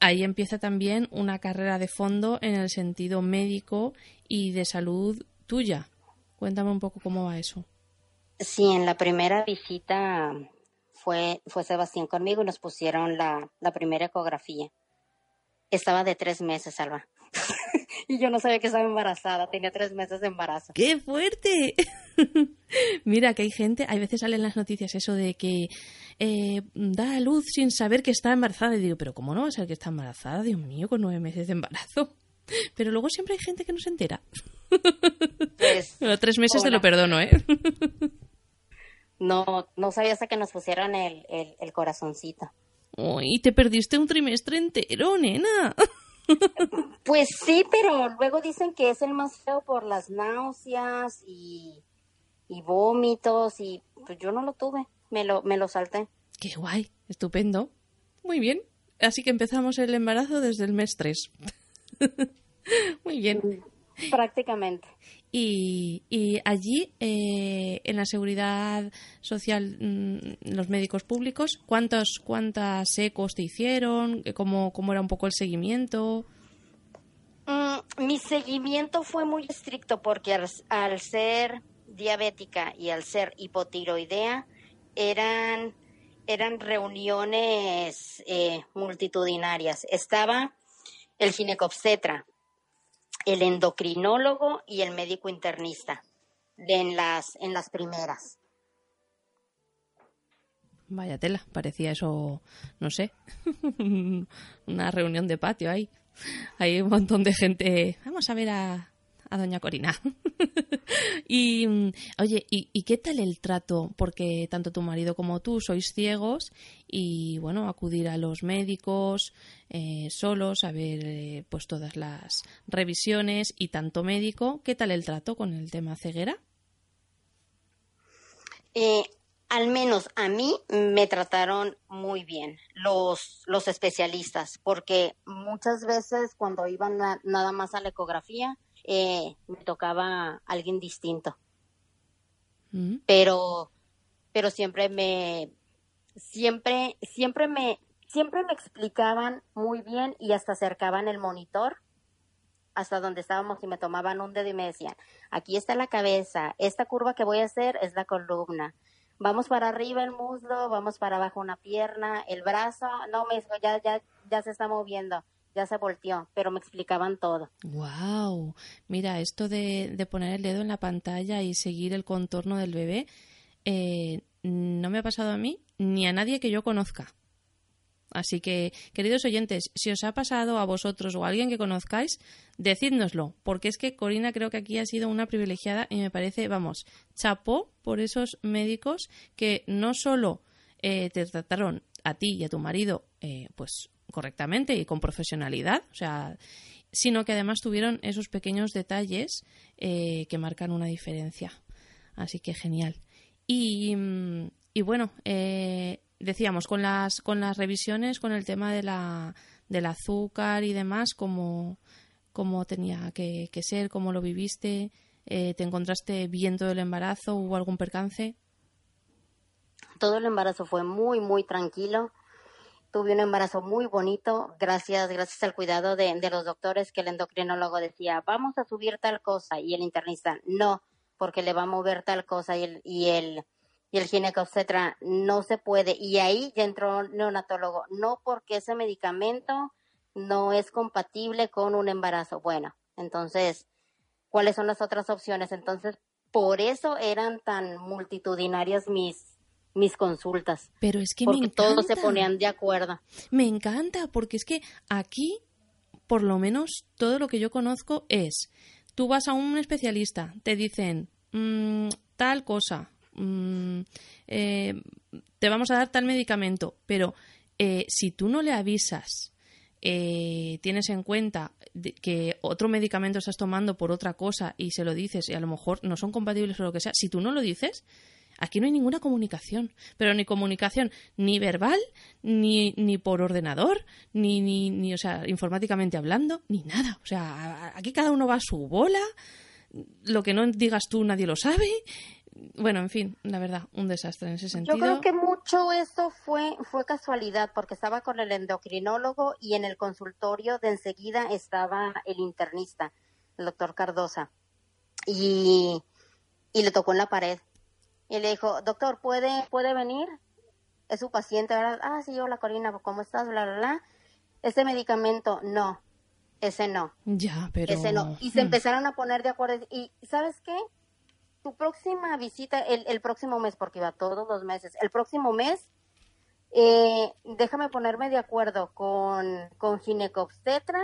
ahí empieza también una carrera de fondo en el sentido médico y de salud tuya. Cuéntame un poco cómo va eso. Sí, en la primera visita fue, fue Sebastián conmigo y nos pusieron la, la primera ecografía. Estaba de tres meses, Alba. y yo no sabía que estaba embarazada, tenía tres meses de embarazo. ¡Qué fuerte! Mira que hay gente, hay veces salen las noticias eso de que eh, da a luz sin saber que está embarazada. Y digo, pero ¿cómo no va a ser que está embarazada? Dios mío, con nueve meses de embarazo. Pero luego siempre hay gente que no se entera. Pues, tres meses te lo perdono, ¿eh? No, no sabía hasta que nos pusieron el, el, corazoncito. Uy, te perdiste un trimestre entero, nena. Pues sí, pero luego dicen que es el más feo por las náuseas y, vómitos y pues yo no lo tuve, me lo, me lo salté. Qué guay, estupendo. Muy bien. Así que empezamos el embarazo desde el mes 3. Muy bien. Prácticamente. Y, y allí, eh, en la seguridad social, mm, los médicos públicos, ¿cuántos, ¿cuántas ecos te hicieron? ¿Cómo, cómo era un poco el seguimiento? Mm, mi seguimiento fue muy estricto porque al, ser diabética y al ser hipotiroidea, eran, eran reuniones eh, multitudinarias. Estaba el ginecobstetra, el endocrinólogo y el médico internista en las, en las primeras. Vaya tela, parecía eso, no sé, una reunión de patio ahí. Hay un montón de gente. Vamos a ver a, a doña Corina. y oye, ¿y, qué tal el trato? Porque tanto tu marido como tú sois ciegos y bueno, acudir a los médicos eh, solos a ver eh, pues todas las revisiones y tanto médico, ¿qué tal el trato con el tema ceguera? Eh, al menos a mí me trataron muy bien los, los especialistas, porque muchas veces cuando iban nada más a la ecografía, eh, me tocaba alguien distinto. Mm. Pero, pero siempre me, siempre, siempre me, siempre me explicaban muy bien y hasta acercaban el monitor hasta donde estábamos y me tomaban un dedo y me decían, aquí está la cabeza, esta curva que voy a hacer es la columna, vamos para arriba el muslo, vamos para abajo una pierna, el brazo, no me ya, ya, ya se está moviendo ya se volteó, pero me explicaban todo. Wow, mira, esto de, de poner el dedo en la pantalla y seguir el contorno del bebé, eh, no me ha pasado a mí ni a nadie que yo conozca. Así que, queridos oyentes, si os ha pasado a vosotros o a alguien que conozcáis, decídnoslo, porque es que Corina creo que aquí ha sido una privilegiada y me parece, vamos, chapó por esos médicos que no solo eh, te trataron a ti y a tu marido, eh, pues correctamente y con profesionalidad, o sea, sino que además tuvieron esos pequeños detalles eh, que marcan una diferencia. Así que genial. Y, mm, y bueno, eh, decíamos, con las, con las revisiones, con el tema de la, del azúcar y demás, cómo, cómo tenía que, ser, cómo lo viviste, eh, ¿te encontraste bien todo el embarazo? ¿Hubo algún percance? Todo el embarazo fue muy, muy tranquilo tuve un embarazo muy bonito, gracias, gracias al cuidado de, los doctores que el endocrinólogo decía, vamos a subir tal cosa, y el internista, no, porque le va a mover tal cosa, y el, y el, y el no se puede. Y ahí ya entró un neonatólogo, no porque ese medicamento no es compatible con un embarazo. Bueno, entonces, ¿cuáles son las otras opciones? Entonces, por eso eran tan multitudinarias mis, mis consultas. Pero es que me encanta. todos se ponían de acuerdo. Me encanta, porque es que aquí, por lo menos, todo lo que yo conozco es, tú vas a un especialista, te dicen mm, tal cosa, mm, eh, te vamos a dar tal medicamento, pero eh, si tú no le avisas, eh, tienes en cuenta que otro medicamento estás tomando por otra cosa y se lo dices y a lo mejor no son compatibles o lo que sea, si tú no lo dices, Aquí no hay ninguna comunicación, pero ni comunicación ni verbal, ni, ni por ordenador, ni, ni, ni, o sea, informáticamente hablando, ni nada. O sea, aquí cada uno va a su bola, lo que no digas tú nadie lo sabe. Bueno, en fin, la verdad, un desastre en ese sentido. Yo creo que mucho eso fue, fue casualidad, porque estaba con el endocrinólogo y en el consultorio de enseguida estaba el internista, el doctor Cardosa, y, y le tocó en la pared y le dijo, doctor, ¿puede, puede venir? Es su paciente, ¿verdad? Ah, sí, hola Corina, ¿cómo estás? Bla, bla, bla. Ese medicamento, no. Ese no. Ya, pero... Ese no. Y se hmm. empezaron a poner de acuerdo. Y, ¿sabes qué? Tu próxima visita, el, el próximo mes, porque iba todos los meses, el próximo mes, eh, déjame ponerme de acuerdo con, con ginecobstetra,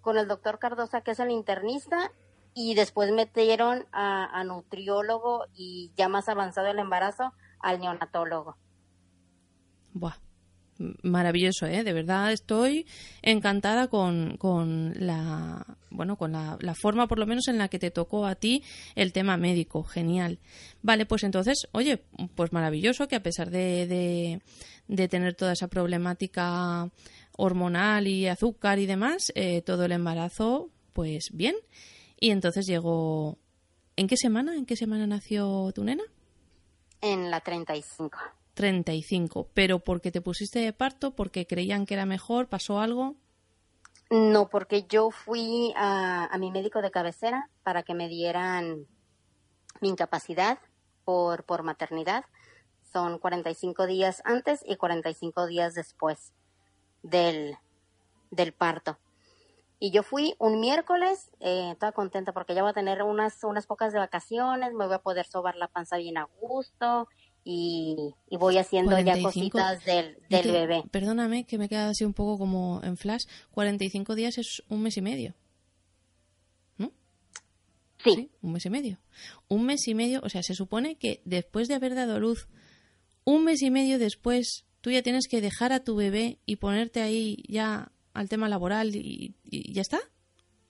con el doctor Cardosa, que es el internista, y después metieron a, nutriólogo y ya más avanzado el embarazo al neonatólogo. Buah, maravilloso, ¿eh? De verdad estoy encantada con, con la bueno con la, forma por lo menos en la que te tocó a ti el tema médico, genial. Vale, pues entonces, oye, pues maravilloso que a pesar de, de, de tener toda esa problemática hormonal y azúcar y demás, eh, todo el embarazo, pues bien. Y entonces llegó... ¿En qué semana? ¿En qué semana nació tu nena? En la 35. 35. ¿Pero porque te pusiste de parto? ¿Porque creían que era mejor? ¿Pasó algo? No, porque yo fui a, a mi médico de cabecera para que me dieran mi incapacidad por, por maternidad. Son 45 días antes y 45 días después del, del parto. Y yo fui un miércoles, eh, toda contenta porque ya voy a tener unas, unas pocas de vacaciones, me voy a poder sobar la panza bien a gusto y, y voy haciendo ya 45. cositas del, del que- bebé. Perdóname que me he quedado así un poco como en flash. 45 días es un mes y medio. ¿No? Sí, un mes y medio. Un mes y medio, o sea, se supone que después de haber dado luz, un mes y medio después, tú ya tienes que dejar a tu bebé y ponerte ahí ya al tema laboral y, y ya está.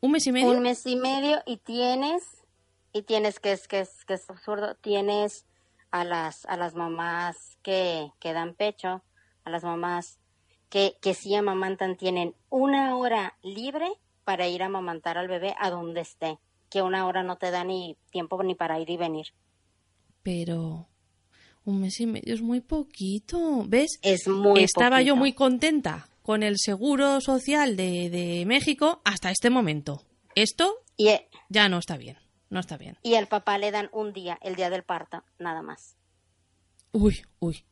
¿Un mes y medio? un mes y medio y tienes, y tienes que es, que es, que es absurdo, tienes a las, a las mamás que, que dan pecho, a las mamás que, que sí amamantan, tienen una hora libre para ir a amamantar al bebé a donde esté, que una hora no te da ni tiempo ni para ir y venir. Pero un mes y medio es muy poquito. ¿Ves? Es muy Estaba yo muy contenta con el seguro social de, de México hasta este momento. Esto Y, ya no está bien. No está bien. y al papá le dan un día, el día del parto, nada más. Uy, uy,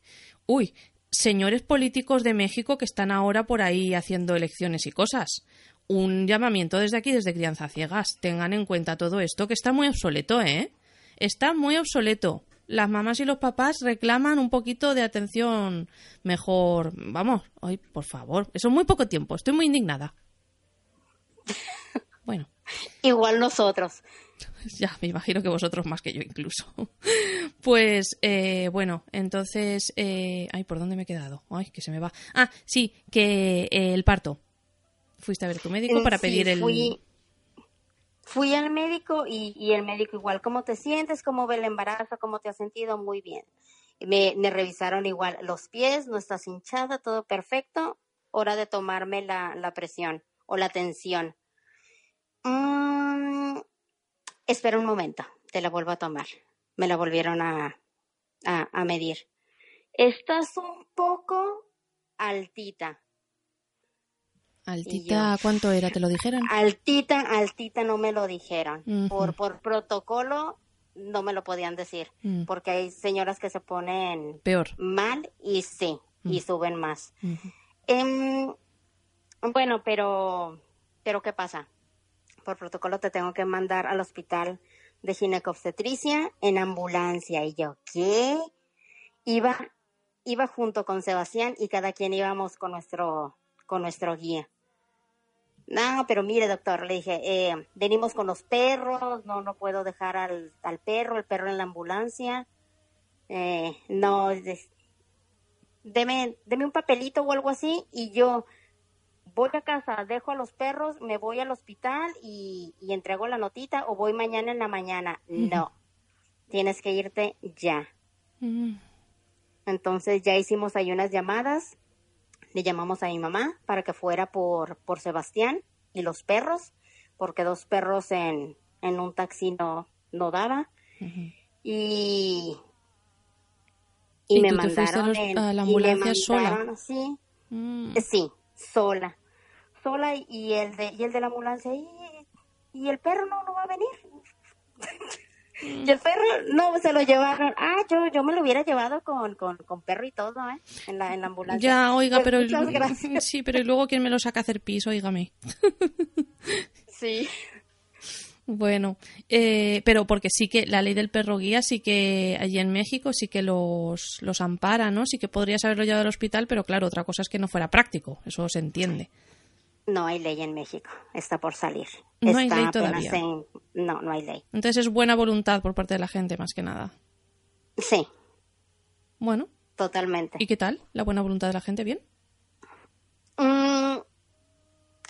uy. Señores políticos de México que están ahora por ahí haciendo elecciones y cosas. Un llamamiento desde aquí, desde Crianza Ciegas. Tengan en cuenta todo esto, que está muy obsoleto, ¿eh? Está muy obsoleto. Las mamás y los papás reclaman un poquito de atención mejor. Vamos, ay, por favor. Eso es muy poco tiempo. Estoy muy indignada. Bueno, Igual nosotros. ya, me imagino que vosotros más que yo incluso. Pues, eh, bueno, entonces... eh, ay, ¿por dónde me he quedado? Ay, que se me va. Ah, sí, que eh, el parto. Fuiste a ver tu médico para Sí, pedir el... Fui, fui al médico y, el médico igual, ¿cómo te sientes? ¿Cómo ve el embarazo? ¿Cómo te has sentido? Muy bien. Me, revisaron igual los pies, no estás hinchada, todo perfecto. Hora de tomarme la, presión o la tensión. Mm, espera un momento, te la vuelvo a tomar. Me la volvieron a, a medir. Estás un poco altita. Altita, ¿cuánto era? ¿Te lo dijeron? Altita, altita no me lo dijeron. Por, por protocolo no me lo podían decir. Mm, Porque hay señoras que se ponen Peor. mal y sí, y Mm. suben más. Em, bueno, pero, pero ¿qué pasa? Por protocolo te tengo que mandar al hospital de ginecobstetricia en ambulancia. Y yo, ¿qué? Iba, iba junto con Sebastián y cada quien íbamos con nuestro, con nuestro guía. No, pero mire, doctor, le dije, eh, venimos con los perros, no, no puedo dejar al, al perro, el perro en la ambulancia. Eh, no, deme, deme un papelito o algo así y yo voy a casa, dejo a los perros, me voy al hospital y, y entrego la notita o voy mañana en la mañana. No, tienes que irte ya. Mm, Entonces ya hicimos ahí unas llamadas, le llamamos a mi mamá para que fuera por, por Sebastián y los perros, porque dos perros en, en un taxi no, no daba. Y, ¿Y y, me mandaron los- en- a la y ambulancia sola? Sí, Mm, sí, sola. Sola y- y el de, y el de la ambulancia, y, y el perro no, no va a venir. y el perro no se lo llevaron. Ah, yo, yo me lo hubiera llevado con, con, con perro y todo, ¿eh? En la, en la ambulancia. Ya, oiga, Pues pero... Muchas gracias. Sí, pero ¿y luego quién me lo saca a hacer pis? Óigame. Sí. Bueno, eh, pero porque sí que la ley del perro guía sí que allí en México sí que los, los ampara, ¿no? Sí que podrías haberlo llevado al hospital, pero claro, otra cosa es que no fuera práctico, eso se entiende. No hay ley en México. Está por salir. No hay ley todavía. en- No, no hay ley. Entonces es buena voluntad por parte de la gente, más que nada. Sí, Bueno, totalmente. ¿y qué tal? ¿La buena voluntad de la gente? ¿Bien? Mm,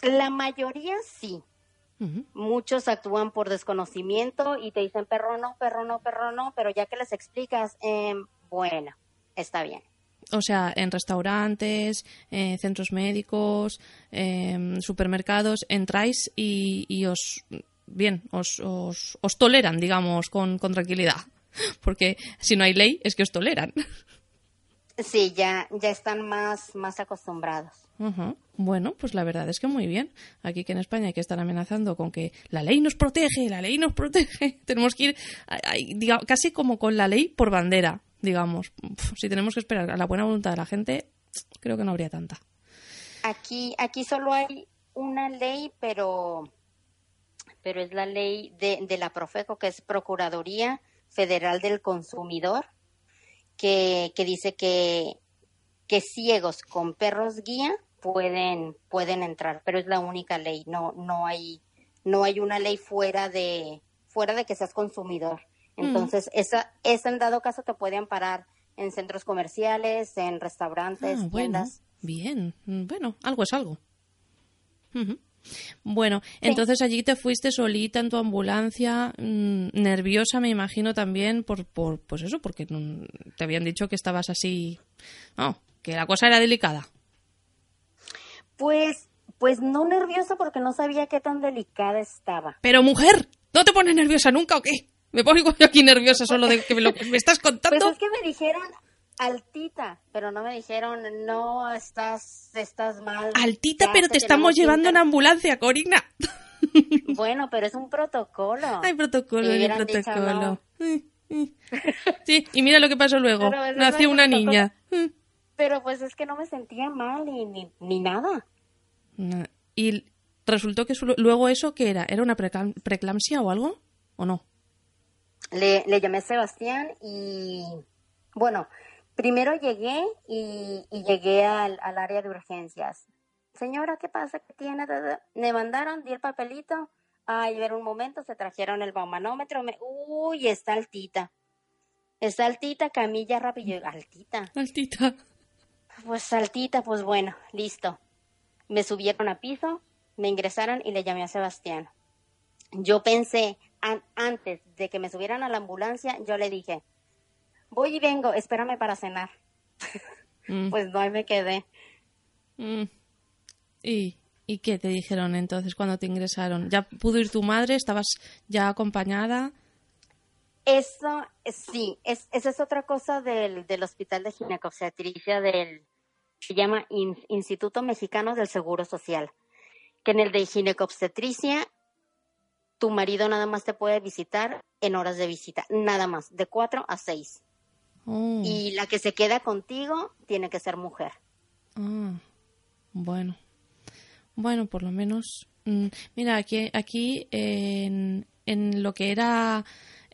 la mayoría sí. Muchos actúan por desconocimiento y te dicen perro no, perro no, perro no, pero ya que les explicas, em, bueno, está bien. O sea, en restaurantes, eh, centros médicos, supermercados, entráis y, os, bien, os, os, toleran, digamos, con, con tranquilidad. Porque si no hay ley, es que os toleran. Sí, ya, ya están más, más acostumbrados. Bueno, pues la verdad es que muy bien. Aquí que en España hay que estar amenazando con que la ley nos protege, la ley nos protege. Tenemos que ir casi como con la ley por bandera, digamos. si tenemos que esperar a la buena voluntad de la gente, creo que no habría tanta. Aquí, aquí solo hay una ley, pero, pero es la ley de, de la Profeco, que es Procuraduría Federal del Consumidor que, dice que, que ciegos con perros guía pueden, pueden entrar, pero es la única ley, no, no hay, no hay una ley fuera de, fuera de que seas consumidor. Mm. Entonces, esa, esa en dado caso te puede amparar en centros comerciales, en restaurantes, ah, tiendas. Bien, bueno, algo es algo. Bueno, entonces allí te fuiste solita en tu ambulancia, mm, nerviosa me imagino también por, por pues eso, porque te habían dicho que estabas así, no, que la cosa era delicada. Pues, pues no nerviosa porque no sabía qué tan delicada estaba. Pero mujer, ¿no te pones nerviosa nunca o qué? Me pongo yo aquí nerviosa solo de que me, lo, me estás contando. Pues es que me dijeron, altita, pero no me dijeron, no, estás, estás mal. Altita, pero te estamos llevando en ambulancia, Corina. Bueno, pero es un protocolo. Hay protocolo, hay protocolo. Sí, y mira lo que pasó luego. Nació una niña. Pero pues es que no me sentía mal ni, ni, nada. Y resultó que luego eso, ¿qué era? ¿Era una preeclampsia o algo? ¿O no? Le, le llamé a Sebastián y, bueno, Primero llegué y, llegué al, área de urgencias. Señora, ¿qué pasa? ¿Qué tiene? Me mandaron, di el papelito. Ay, ver un momento, se trajeron el baumanómetro. Me, uy, está altita. Está altita, camilla rápido. Altita. Altita. Pues altita, pues bueno, listo. Me subieron a piso, me ingresaron y le llamé a Sebastián. Yo pensé, antes de que me subieran a la ambulancia, yo le dije, voy y vengo, espérame para cenar. Mm. pues no, ahí me quedé. Mm. ¿Y, ¿Y qué te dijeron entonces cuando te ingresaron? ¿Ya pudo ir tu madre? ¿Estabas ya acompañada? Eso, sí, es, esa es otra cosa del, del Hospital de Ginecobstetricia del, se llama Instituto Mexicano del Seguro Social, que en el de ginecobstetricia tu marido nada más te puede visitar en horas de visita, nada más, de 4 a 6. Oh. Y la que se queda contigo tiene que ser mujer. Ah, bueno. Bueno, por lo menos. Mm, mira, aquí, aquí en, en lo que era.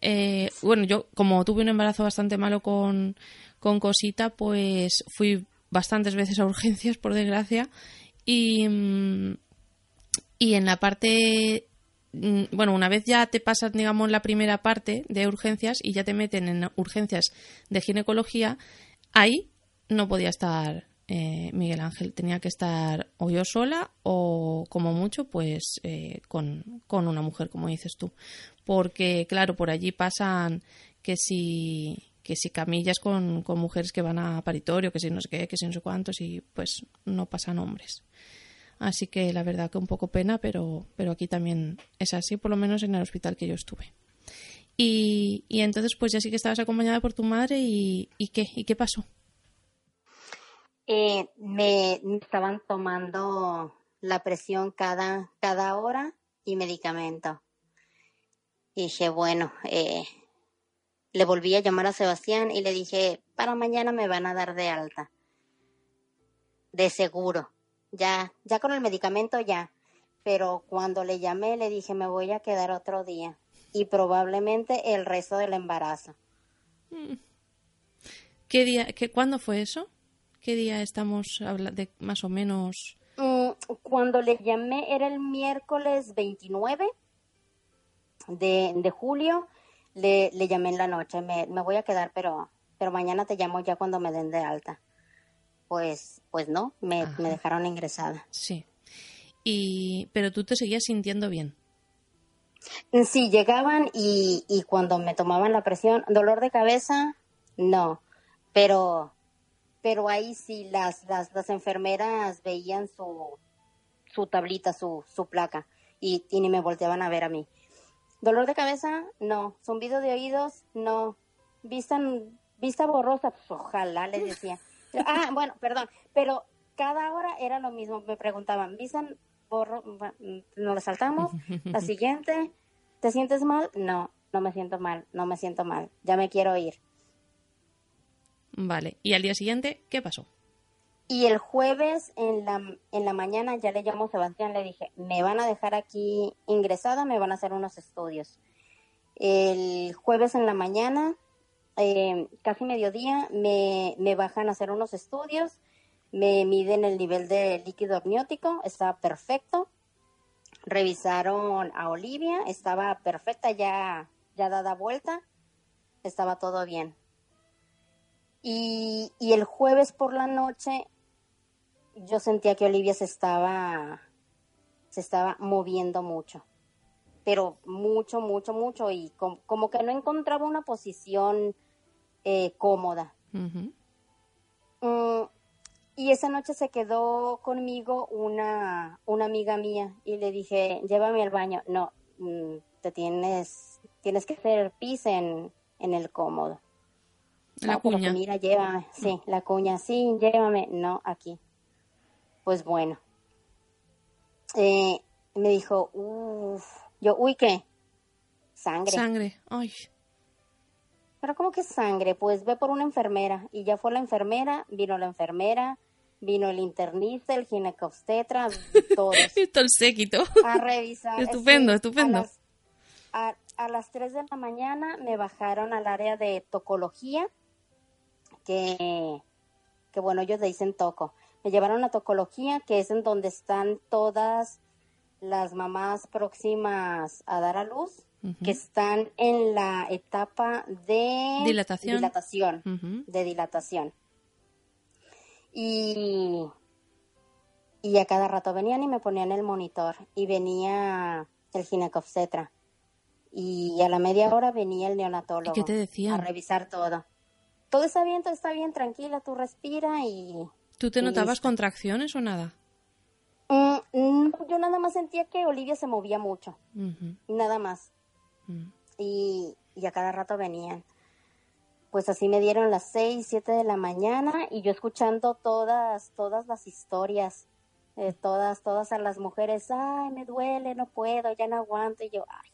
Eh, bueno, yo como tuve un embarazo bastante malo con, con Cosita, pues fui bastantes veces a urgencias, por desgracia. Y, mm, y en la parte Mm, bueno, una vez ya te pasas, digamos, la primera parte de urgencias y ya te meten en urgencias de ginecología, ahí no podía estar eh, Miguel Ángel. Tenía que estar o yo sola o, como mucho, pues eh, con, con, una mujer, como dices tú. Porque, claro, por allí pasan que si que si camillas con, con mujeres que van a paritorio, que si no sé qué, que si no sé cuántos, y pues no pasan hombres. Así que la verdad que un poco pena, pero, pero aquí también es así, por lo menos en el hospital que yo estuve. Y, y entonces, pues ya sí que estabas acompañada por tu madre y, ¿qué? ¿Y qué pasó? Eh, me, estaban tomando la presión cada, cada hora y medicamento. Y dije, bueno, eh, le volví a llamar a Sebastián y le dije, para mañana me van a dar de alta. De seguro ya, ya con el medicamento ya. Pero cuando le llamé le dije me voy a quedar otro día y probablemente el resto del embarazo. Mm. ¿Qué día, qué, cuándo fue eso? ¿Qué día estamos hablando de más o menos? Mm, cuando le llamé era el miércoles 29 de, de julio. Le, le, llamé en la noche, me, me voy a quedar, pero, pero mañana te llamo ya cuando me den de alta pues, pues no, me, dejaron ingresada. Sí. Y, pero tú te seguías sintiendo bien. Sí, llegaban y, y cuando me tomaban la presión, dolor de cabeza, no, pero, pero ahí sí las, las, las enfermeras veían su, su tablita, su, su placa, y, y ni me volteaban a ver a mí. Dolor de cabeza, no. Zumbido de oídos, no. Vista, vista borrosa, pues ojalá, les decía. Ah, bueno, perdón, pero cada hora era lo mismo. Me preguntaban, ¿vista borro? Nos la saltamos. La siguiente, ¿te sientes mal? No, no me siento mal, no me siento mal. Ya me quiero ir. Vale. ¿Y al día siguiente qué pasó? Y el jueves en la, en la mañana ya le llamó Sebastián, le dije, me van a dejar aquí ingresada, me van a hacer unos estudios. El jueves en la mañana, eh, casi mediodía, me, me bajan a hacer unos estudios, me miden el nivel de líquido amniótico, estaba perfecto. Revisaron a Olivia, estaba perfecta, ya, ya dada vuelta, estaba todo bien. Y, y el jueves por la noche yo sentía que Olivia se estaba, se estaba moviendo mucho, pero mucho, mucho, mucho, y como que no encontraba una posición eh, cómoda. Mm, y esa noche se quedó conmigo una, una amiga mía y le dije, llévame al baño. No, mm, te tienes, tienes que hacer pis en, en el cómodo. La cuña. mira, llévame. Sí, la cuña, sí, llévame. No, aquí pues bueno. Eh, me dijo, uff, yo, uy, ¿qué? Sangre. Sangre, ay. Pero ¿cómo que sangre? Pues ve por una enfermera. Y ya fue la enfermera, vino la enfermera, vino el internista, el ginecobstetra, todos. todo el séquito. A revisar. estupendo, estupendo. A las, a, a las 3 de la mañana me bajaron al área de tocología, que, que bueno, ellos le dicen toco me llevaron a tocología, que es en donde están todas las mamás próximas a dar a luz, que están en la etapa de dilatación, dilatación de dilatación. Y, y a cada rato venían y me ponían el monitor y venía el ginecobstetra. Y a la media hora venía el neonatólogo qué te decían? a revisar todo. Todo está bien, todo está bien, tranquila, tú respira y ¿Tú te notabas contracciones o nada? Mm, yo nada más sentía que Olivia se movía mucho. Nada más. Mm. y, a cada rato venían. Pues así me dieron las seis, siete de la mañana y yo escuchando todas, todas las historias, eh, todas, todas a las mujeres, ay, me duele, no puedo, ya no aguanto. Y yo, ay,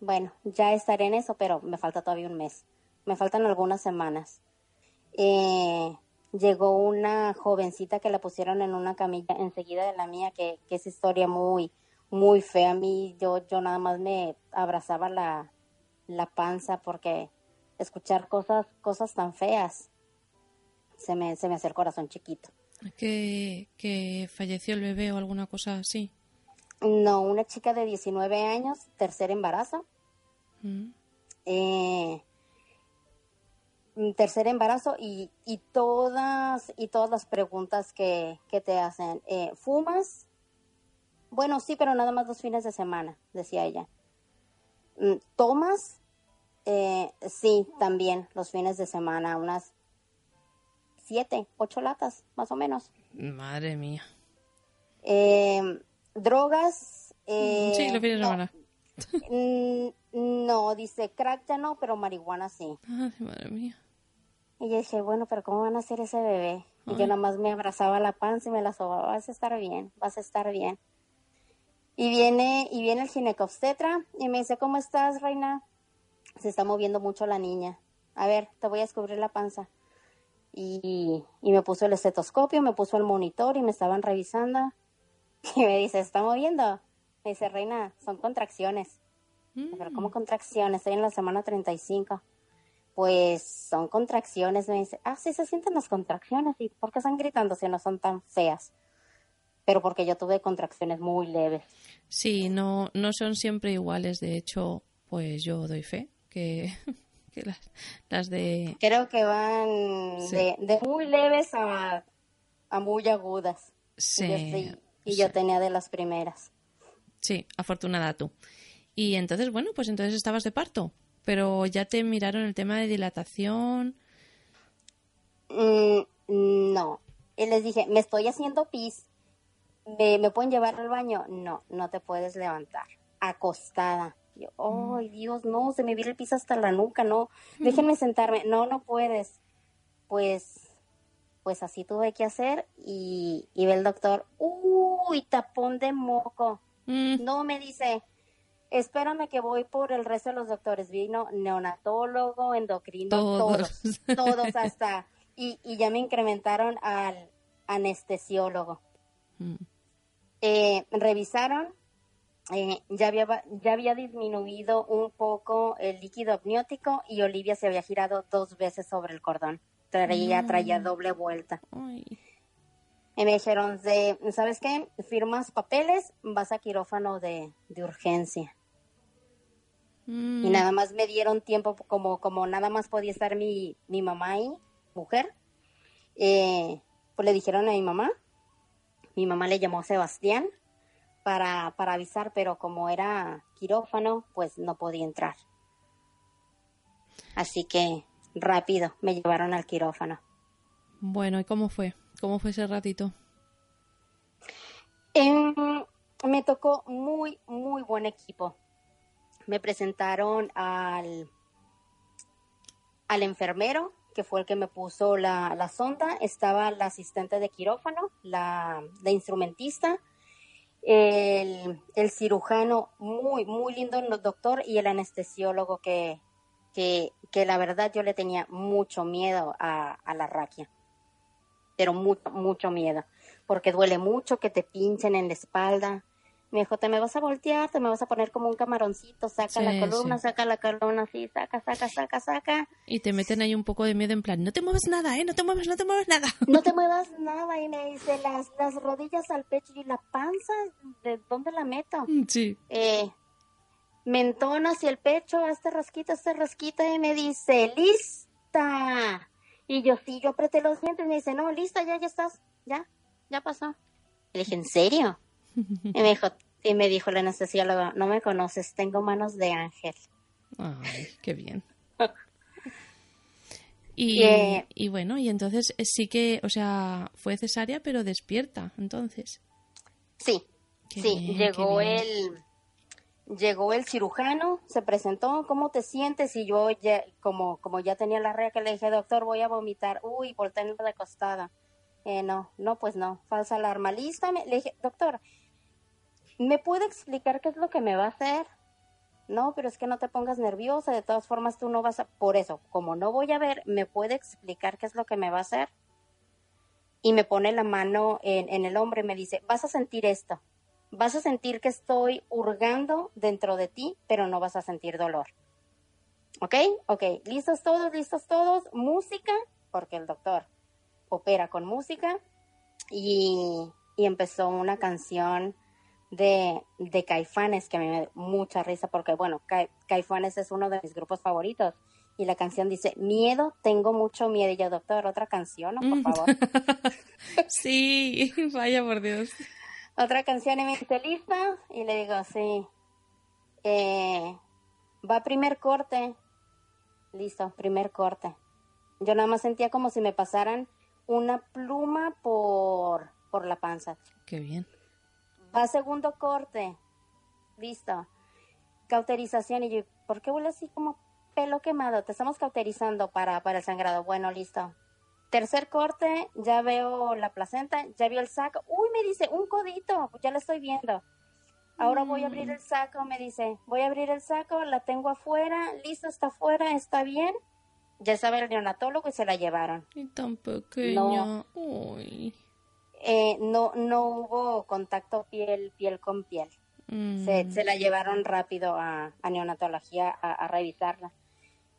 bueno, ya estaré en eso, pero me falta todavía un mes. Me faltan algunas semanas. Eh, llegó una jovencita que la pusieron en una camilla enseguida de la mía, que, que es historia muy, muy fea. A mí, yo, yo nada más me abrazaba la, la panza porque escuchar cosas, cosas tan feas se me, se me hace el corazón chiquito. ¿Que, ¿Que falleció el bebé o alguna cosa así? No, una chica de 19 años, tercer embarazo. Mm. Eh, tercer embarazo y, y, todas y todas las preguntas que, que te hacen. Eh, ¿Fumas? Bueno, sí, pero nada más dos fines de semana, decía ella. Mm, ¿Tomas? Eh, sí, también los fines de semana, unas siete, ocho latas, más o menos. Madre mía. Eh, ¿Drogas? sí, los fines de semana. Mm, no, dice crack ya no, pero marihuana sí. Ay, madre mía. Y yo dije, bueno, pero ¿cómo van a hacer ese bebé? Y yo nada más me abrazaba la panza y me la sobaba, vas a estar bien, vas a estar bien. Y viene, y viene el ginecobstetra y me dice, ¿cómo estás, reina? Se está moviendo mucho la niña. A ver, te voy a descubrir la panza. Y, y me puso el estetoscopio, me puso el monitor y me estaban revisando. Y me dice, ¿se está moviendo? Me dice, reina, son contracciones. Pero ¿cómo mm. contracciones? Estoy en la semana 35 pues son contracciones. Me dice, ah, sí se sienten las contracciones. ¿Y por qué están gritando si no son tan feas? Pero porque yo tuve contracciones muy leves. Sí, no, no son siempre iguales. De hecho, pues yo doy fe que, las, de... Creo que van de, muy leves a, muy agudas. Sí. Y, yo tenía de las primeras. Sí, afortunada tú. Y entonces, bueno, pues entonces estabas de parto pero ya te miraron el tema de dilatación. Mm, no. Y les dije, me estoy haciendo pis. ¿Me, ¿Me pueden llevar al baño? No, no te puedes levantar. Acostada. Yo, ay, Dios, no, se me viene el pis hasta la nuca, no. Déjenme sentarme. No, no puedes. Pues, pues así tuve que hacer y, y ve el doctor, uy, tapón de moco. Mm, No, me dice, espérame que voy por el resto de los doctores. Vino neonatólogo, endocrino, Todos. todos, todos hasta. Y, y ya me incrementaron al anestesiólogo. mm. Eh, revisaron, eh, ya, había, ya había disminuido un poco el líquido amniótico y Olivia se había girado dos veces sobre el cordón. Traía, traía doble vuelta. Ay. Y me dijeron, de, ¿sabes qué? Firmas papeles, vas a quirófano de, de urgencia. Mm, Y nada más me dieron tiempo, como, como nada más podía estar mi, mi mamá ahí, mujer. eh, pues le dijeron a mi mamá. Mi mamá le llamó a Sebastián para, para avisar, pero como era quirófano, pues no podía entrar. Así que rápido me llevaron al quirófano. Bueno, ¿y cómo fue? ¿Cómo fue ese ratito? Me tocó muy, muy buen equipo. Me presentaron al, al enfermero, que fue el que me puso la, la sonda. Estaba la asistente de quirófano, la, la instrumentista, el, el cirujano, muy, muy lindo doctor, y el anestesiólogo que, que, que la verdad yo le tenía mucho miedo a, a la raquia. Pero mucho, mucho miedo porque duele mucho que te pinchen en la espalda. Me dijo, te me vas a voltear, te me vas a poner como un camaroncito, saca Sí, la columna, sí. saca la columna, así, saca, saca, saca, saca. Y te meten ahí un poco de miedo en plan, no te mueves nada, ¿eh? No te mueves, no te mueves nada. No te muevas nada. Y me dice, las, las rodillas al pecho y la panza, ¿de dónde la meto? Sí. Eh, mentón hacia el pecho, este rasquito, este rasquito, y me dice, ¡lista! Y yo, sí, yo apreté los dientes, y me dice, no, lista, ya, ya estás, ya, ya pasó. Le dije, ¿en serio? Y me dijo, y me dijo la anestesióloga, no me conoces, tengo manos de ángel. Ay, qué bien. Y, y bueno, y entonces sí que, o sea, fue cesárea, pero despierta, entonces. Sí, Qué sí, bien, llegó el llegó el cirujano, se presentó, ¿cómo te sientes? Y yo ya, como, como ya tenía la rea que le dije, doctor, voy a vomitar. Uy, volteé de acostada. Eh, no, no, pues no, falsa alarma. Lista, le dije, doctor, ¿me puede explicar qué es lo que me va a hacer? No, pero es que no te pongas nerviosa, de todas formas tú no vas a... Por eso, como no voy a ver, ¿me puede explicar qué es lo que me va a hacer? Y me pone la mano en, el hombro y me dice, vas a sentir esto, vas a sentir que estoy hurgando dentro de ti, pero no vas a sentir dolor. ¿Ok? Ok, listos todos, listos todos, música, porque el doctor opera con música, y empezó una canción de, de Caifanes que a mí me da mucha risa porque, bueno, Ca- Caifanes es uno de mis grupos favoritos. Y la canción dice, miedo, tengo mucho miedo. Y yo, doctor, otra canción, ¿no? por Mm. favor. Sí, vaya por Dios. otra canción y me dice, ¿lista? Y le digo, sí. Eh, va primer corte. Listo, primer corte. Yo nada más sentía como si me pasaran una pluma por, por la panza. Qué bien. Va segundo corte. Listo. Cauterización. Y yo, ¿por qué huele así como pelo quemado? Te estamos cauterizando para, para el sangrado. Bueno, listo. Tercer corte, ya veo la placenta, ya veo el saco. Uy, me dice, un codito, ya lo estoy viendo. Ahora voy a abrir el saco, me dice, voy a abrir el saco, la tengo afuera, listo, está afuera, está bien. Ya sabe el neonatólogo y se la llevaron. Y tan pequeña. Uy. Eh, no, no hubo contacto piel, piel con piel. Mm. se, se la llevaron rápido a, a neonatología a, a revisarla.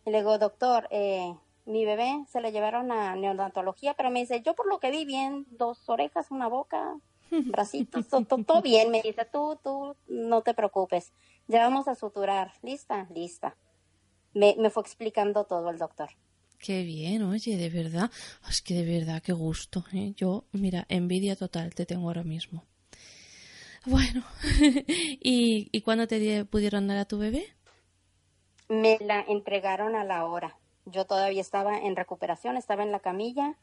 Y le digo, doctor, eh, mi bebé se la llevaron a neonatología, pero me dice, yo por lo que vi bien, dos orejas, una boca, bracitos, to- to- todo bien. Me dice, tú, tú, no te preocupes, ya vamos a suturar. ¿Lista? Lista. Me, me fue explicando todo el doctor. Qué bien, oye, de verdad. Es que de verdad, qué gusto. ¿eh? Yo, mira, envidia total te tengo ahora mismo. Bueno, ¿y, ¿y cuándo te di- pudieron dar a tu bebé? Me la entregaron a la hora. Yo todavía estaba en recuperación, estaba en la camilla.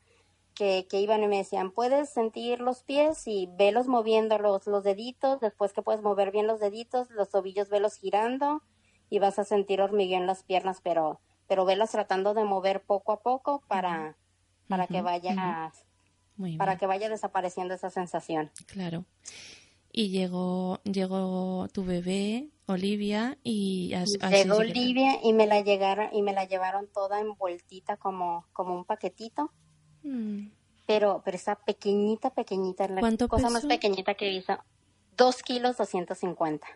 que, que, iban y me decían, puedes sentir los pies y velos moviendo los, los deditos, después que puedes mover bien los deditos, los tobillos velos girando y vas a sentir hormigueo en las piernas, pero, pero velas tratando de mover poco a poco para, para que vaya, para que vaya desapareciendo esa sensación. Claro. Y llegó, llegó tu bebé, Olivia, y llegó Olivia y me la llegaron, y me la llevaron toda envueltita como, como un paquetito. Mm. Pero, pero esa pequeñita, pequeñita, la cosa más pequeñita que hizo. Dos kilos doscientos cincuenta.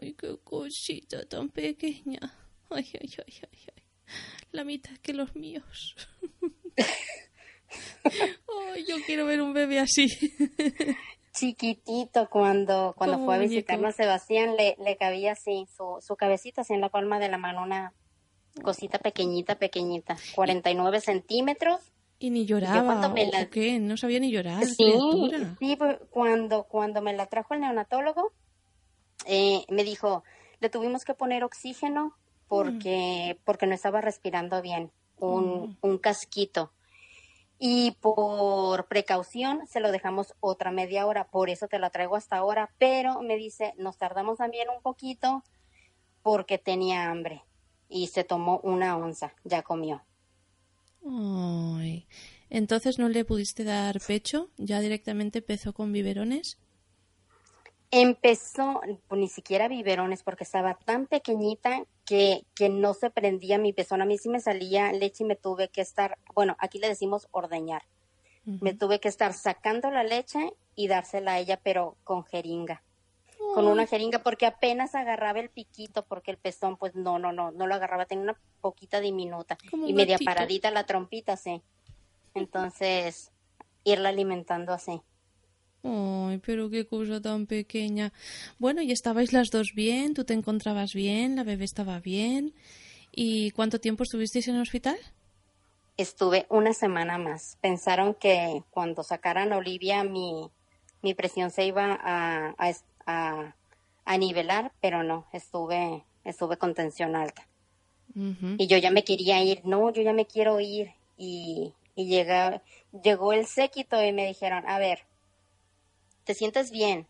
Ay, qué cosita tan pequeña. Ay, ay, ay, ay, ay. La mitad que los míos. Ay, yo quiero ver un bebé así. Chiquitito, cuando, cuando fue a visitarnos a Sebastián, le, le cabía así, su, su cabecita así en la palma de la mano, una cosita pequeñita, pequeñita, 49 centímetros. Y ni lloraba, ¿o qué? No sabía ni llorar. Sí, sí pues, cuando, cuando me la trajo el neonatólogo, eh, me dijo, le tuvimos que poner oxígeno porque, mm. porque no estaba respirando bien, un, mm. un casquito y por precaución se lo dejamos otra media hora, por eso te la traigo hasta ahora, pero me dice, nos tardamos también un poquito porque tenía hambre y se tomó una onza, ya comió. Ay. Entonces no le pudiste dar pecho, ya directamente empezó con biberones. Empezó, pues, ni siquiera biberones, porque estaba tan pequeñita que, que no se prendía mi pezón. A mí sí me salía leche y me tuve que estar, bueno, aquí le decimos ordeñar. Me tuve que estar sacando la leche y dársela a ella, pero con jeringa. Con una jeringa, porque apenas agarraba el piquito, porque el pezón, pues no, no, no, no lo agarraba, tenía una poquita diminuta y media paradita la trompita, sí. Entonces, irla alimentando así. Ay, pero qué cosa tan pequeña. Bueno, y estabais las dos bien, tú te encontrabas bien, la bebé estaba bien. ¿Y cuánto tiempo estuvisteis en el hospital? Estuve una semana más. Pensaron que cuando sacaran a Olivia mi, mi presión se iba a, a, a, nivelar, pero no, estuve, estuve con tensión alta. Y yo ya me quería ir, no, yo ya me quiero ir. Y, y llegó el séquito y me dijeron, a ver, te sientes bien,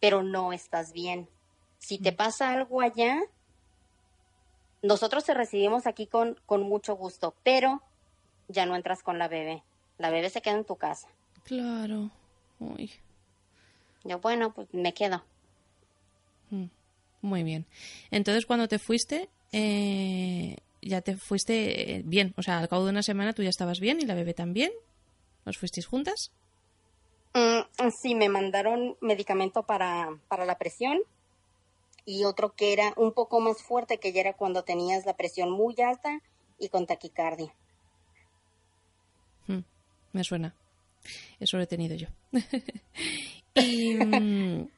pero no estás bien. Si te pasa algo allá, nosotros te recibimos aquí con, con mucho gusto, pero ya no entras con la bebé. La bebé se queda en tu casa. Claro. Uy. Yo, bueno, pues me quedo. Mm, muy bien. Entonces, cuando te fuiste, eh, ya te fuiste bien. O sea, al cabo de una semana tú ya estabas bien y la bebé también. ¿Os fuisteis juntas? Mm, sí, me mandaron medicamento para, para la presión y otro que era un poco más fuerte, que ya era cuando tenías la presión muy alta y con taquicardia. Mm, me suena. Eso lo he tenido yo. y, mm,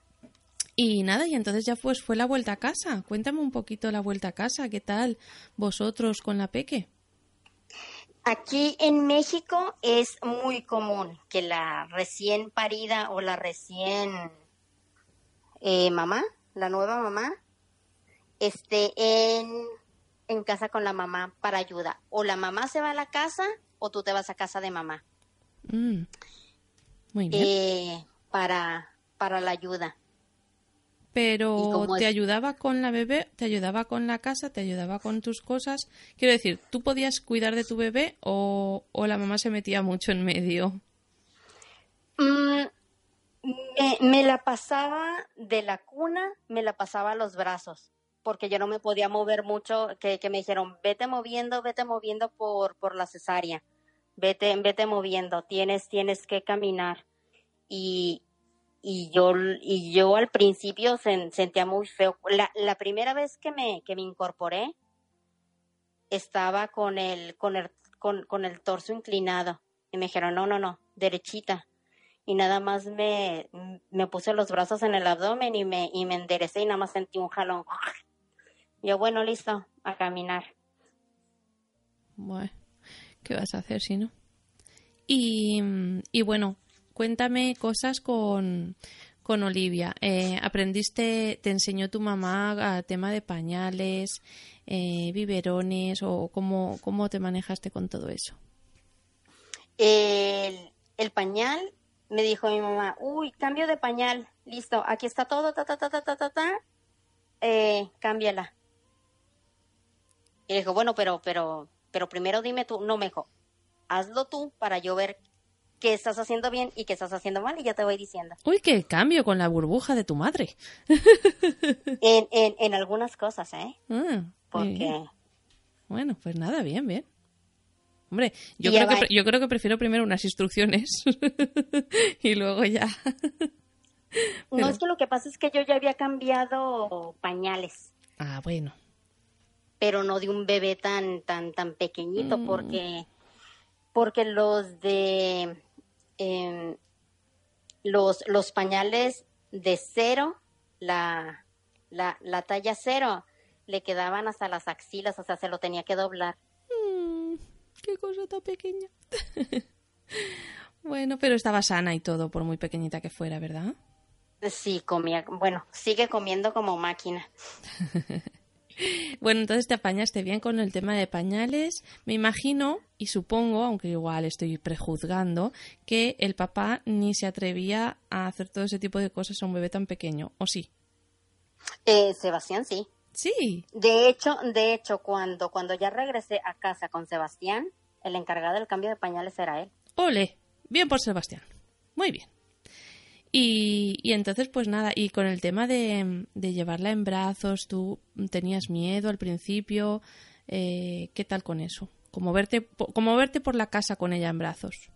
y nada, y entonces ya pues fue la vuelta a casa. Cuéntame un poquito la vuelta a casa. ¿Qué tal vosotros con la peque? Aquí en México es muy común que la recién parida o la recién eh, mamá, la nueva mamá, esté en, en casa con la mamá para ayuda. O la mamá se va a la casa o tú te vas a casa de mamá. Mm. Muy bien. Eh, para, para la ayuda. Pero te ayudaba con la bebé, te ayudaba con la casa, te ayudaba con tus cosas. Quiero decir, ¿tú podías cuidar de tu bebé o, la mamá se metía mucho en medio? Mm, me, la pasaba de la cuna, me la pasaba a los brazos, porque yo no me podía mover mucho, que, me dijeron, vete moviendo, vete moviendo por, por la cesárea, vete, vete moviendo, tienes, tienes que caminar. Y, y yo, y yo al principio sentía muy feo. La, la, primera vez que me, que me incorporé, estaba con el, con el, con, con el torso inclinado. Y me dijeron, no, no, no, derechita. Y nada más me, me puse los brazos en el abdomen y me, y me enderecé y nada más sentí un jalón. Yo, bueno, listo, a caminar. Bueno, ¿qué vas a hacer si no? Y, y bueno, cuéntame cosas con, con Olivia. Eh, ¿Aprendiste, te enseñó tu mamá a tema de pañales, eh, biberones o cómo, cómo te manejaste con todo eso? El, el pañal, me dijo mi mamá, uy, cambio de pañal, listo, aquí está todo, ta, ta, ta, ta, ta, ta, ta, eh, cámbiala. Y le dijo, bueno, pero, pero, pero primero dime tú, no, me hazlo tú para yo ver qué estás haciendo bien y qué estás haciendo mal y ya te voy diciendo. Uy, qué cambio con la burbuja de tu madre. En, en, en algunas cosas, ¿eh? Ah. Porque Bueno, pues nada, bien, bien. Hombre, yo creo, que, yo creo que prefiero primero unas instrucciones y luego ya. no es que lo que pasa es que yo ya había cambiado pañales. Ah, bueno. pero no de un bebé tan tan tan pequeñito Mm. porque porque los de em, los los pañales de cero la, la la talla cero le quedaban hasta las axilas o sea se lo tenía que doblar Mm, qué cosa tan pequeña. bueno, pero estaba sana y todo, por muy pequeñita que fuera, ¿verdad? sí comía bueno sigue comiendo como máquina Bueno, entonces te apañaste bien con el tema de pañales. Me imagino y supongo, aunque igual estoy prejuzgando, que el papá ni se atrevía a hacer todo ese tipo de cosas a un bebé tan pequeño, ¿o sí? Eh, Sebastián sí Sí. de hecho de hecho cuando cuando ya regresé a casa con Sebastián el encargado del cambio de pañales era él Ole, bien por Sebastián. Muy bien. Y, y entonces, pues nada, y con el tema de, de llevarla en brazos, tú tenías miedo al principio, eh, ¿qué tal con eso? Como verte, como verte por la casa con ella en brazos.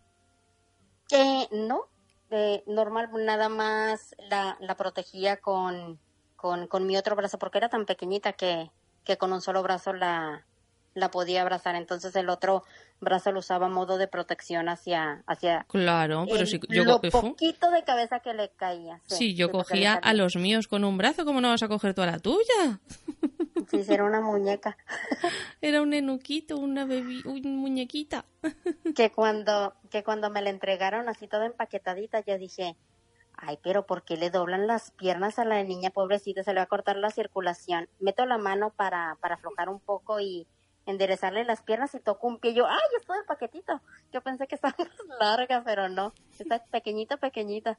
Eh, no, eh, normal, nada más la, la protegía con, con, con mi otro brazo, porque era tan pequeñita que, que con un solo brazo la, la podía abrazar. Entonces el otro brazo lo usaba a modo de protección hacia, hacia Claro, pero el- si yo, lo poquito de cabeza que le caía. Sí, yo sí, cogía a los míos con un brazo, ¿cómo no vas a coger tú a la tuya? Sí, era una muñeca. Era un enuquito, una bebi, una muñequita. que cuando, que cuando me la entregaron así toda empaquetadita, yo dije, ay, pero ¿por qué le doblan las piernas a la niña pobrecita? Se le va a cortar la circulación. Meto la mano para, para aflojar un poco y enderezarle las piernas y toco un pie. Yo, ay, es todo el paquetito. Yo pensé que estaba más larga, pero no. Está pequeñita, pequeñita.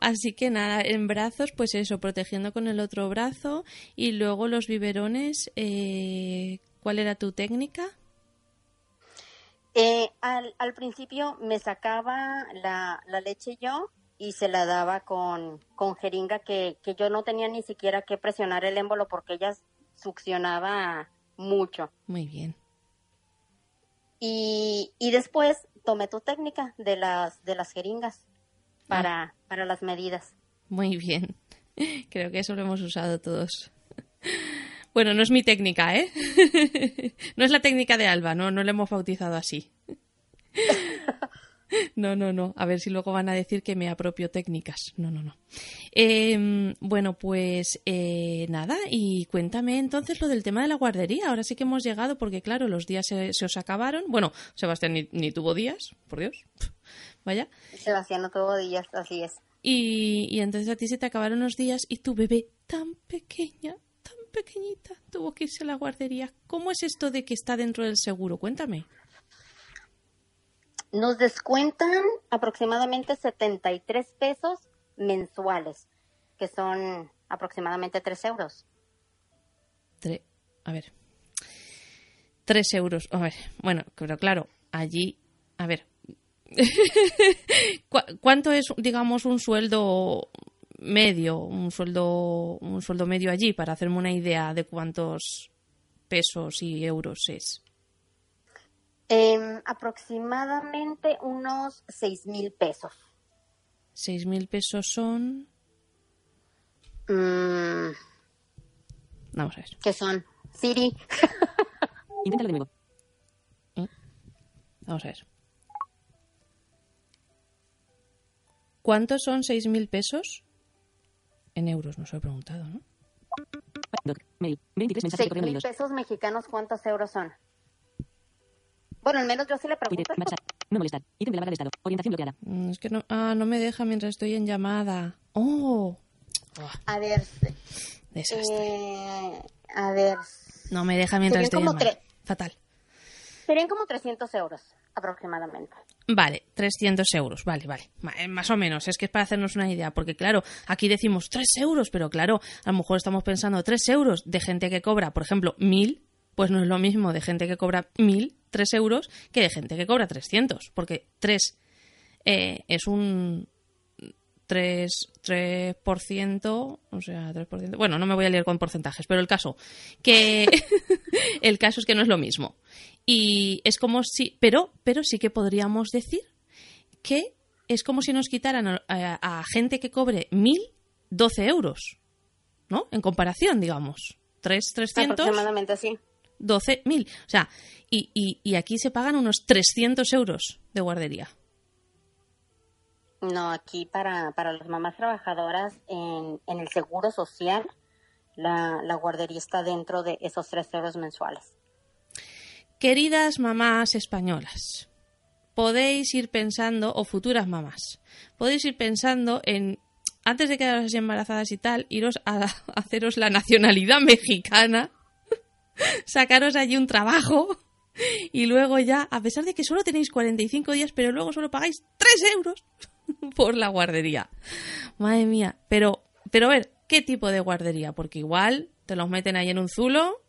Así que nada, en brazos, pues eso, protegiendo con el otro brazo. Y luego los biberones, eh, ¿cuál era tu técnica? Eh, al, al principio me sacaba la, la leche yo y se la daba con, con jeringa que, que yo no tenía ni siquiera que presionar el émbolo porque ella succionaba mucho. Muy bien. Y, y después tomé tu técnica de las, de las jeringas para, para las medidas. Muy bien. Creo que eso lo hemos usado todos. Bueno, no es mi técnica, ¿eh? No es la técnica de Alba, no, no la hemos bautizado así. No, no, no. A ver si luego van a decir que me apropio técnicas. No, no, no. Eh, bueno, pues eh, nada, y cuéntame entonces lo del tema de la guardería. Ahora sí que hemos llegado porque, claro, los días se, se os acabaron. Bueno, Sebastián ni, ni tuvo días, por Dios. Vaya. Sebastián no tuvo días, así es. Y, y entonces a ti se te acabaron los días y tu bebé tan pequeña, tan pequeñita, tuvo que irse a la guardería. ¿Cómo es esto de que está dentro del seguro? Cuéntame. Nos descuentan aproximadamente 73 pesos mensuales, que son aproximadamente 3 euros. Tre- a ver. Tres euros. A ver, bueno, pero claro, allí. A ver. ¿Cu- ¿Cuánto es, digamos, un sueldo medio? Un sueldo, un sueldo medio allí, para hacerme una idea de cuántos pesos y euros es. Em, aproximadamente unos 6 mil pesos. Seis mil pesos son. Mm, Vamos a ver. ¿Qué son? Siri. Inténtalo de nuevo. Vamos a ver. ¿Cuántos son seis mil pesos? En euros, nos lo he preguntado, ¿no? Doc. Mail. 23 mensajes de 6 correo no mil leídos. pesos mexicanos, ¿cuántos euros son? Bueno, al menos yo sí le pregunto. No molestar. Ítem de la barra de estado. Orientación bloqueada. Mm, Es que no. Ah, no me deja mientras estoy en llamada. ¡Oh! A ver, Desastre. eh, a ver, No me deja mientras estoy serían en como llamada. tre- Fatal. Serían como 300 euros aproximadamente. Vale, 300 euros, vale, vale, eh, más o menos, es que es para hacernos una idea, porque claro, aquí decimos 3 euros, pero claro, a lo mejor estamos pensando 3 euros de gente que cobra, por ejemplo, 1000, pues no es lo mismo de gente que cobra 1000, 3 euros, que de gente que cobra 300, porque 3 eh, es un 3, 3%, o sea, 3%, bueno, no me voy a liar con porcentajes, pero el caso, que el caso es que no es lo mismo. Y es como si, pero, pero sí que podríamos decir que es como si nos quitaran a, a- a gente que cobre 1000, 12 euros, ¿no? En comparación, digamos. 3, 300, Aproximadamente así. 12, 1000. O sea, y, y, y aquí se pagan unos 300 euros de guardería. No, aquí para, para las mamás trabajadoras en, en el seguro social, la, la guardería está dentro de esos 3 euros mensuales. Queridas mamás españolas, podéis ir pensando, o futuras mamás, podéis ir pensando en, antes de quedaros así embarazadas y tal, iros a, a haceros la nacionalidad mexicana, sacaros allí un trabajo y luego ya, a pesar de que solo tenéis 45 días, pero luego solo pagáis 3 euros por la guardería. Madre mía, pero, pero a ver, ¿qué tipo de guardería? Porque igual te los meten ahí en un zulo.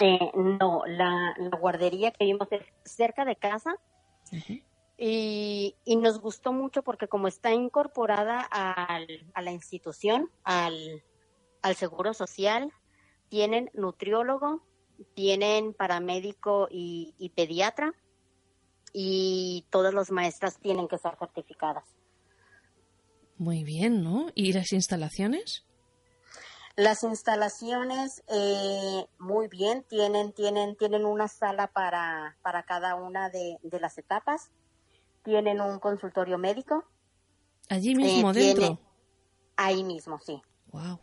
Eh, no, la, la guardería que vimos es cerca de casa y, y nos gustó mucho porque como está incorporada al, a la institución, al, al seguro social, tienen nutriólogo, tienen paramédico y, y pediatra y todas las maestras tienen que ser certificadas. Muy bien, ¿no? ¿Y las instalaciones? Las instalaciones, eh, muy bien, tienen, tienen, tienen una sala para, para cada una de, de las etapas, tienen un consultorio médico, Allí mismo, Eh, dentro. tiene- ahí mismo, sí, Wow.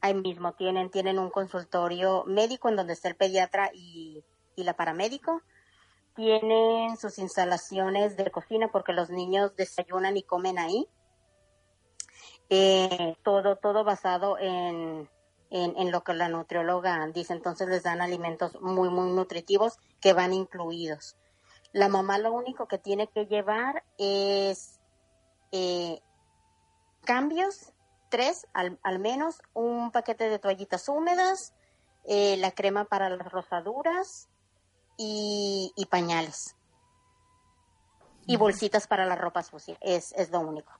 Ahí mismo tienen, tienen un consultorio médico en donde está el pediatra y, y la paramédico, tienen sus instalaciones de cocina porque los niños desayunan y comen ahí, Eh, todo, todo basado en, en, en lo que la nutrióloga dice. Entonces les dan alimentos muy, muy nutritivos que van incluidos. La mamá lo único que tiene que llevar es eh, cambios, tres al, al menos, un paquete de toallitas húmedas, eh, la crema para las rosaduras y, y pañales. Y bolsitas para la ropa sucia. Es, es lo único.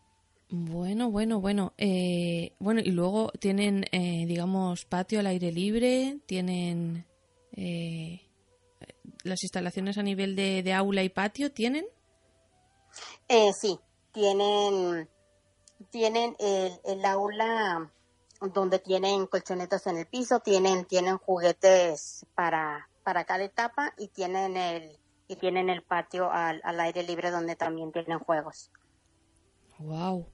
Bueno, bueno, bueno. Eh, bueno, y luego tienen, eh, digamos, patio al aire libre, tienen eh, las instalaciones a nivel de, de aula y patio, ¿tienen? Eh, sí, tienen, tienen el, el aula donde tienen colchonetas en el piso, tienen, tienen juguetes para, para cada etapa y tienen el, y tienen el patio al, al aire libre donde también tienen juegos. Wow.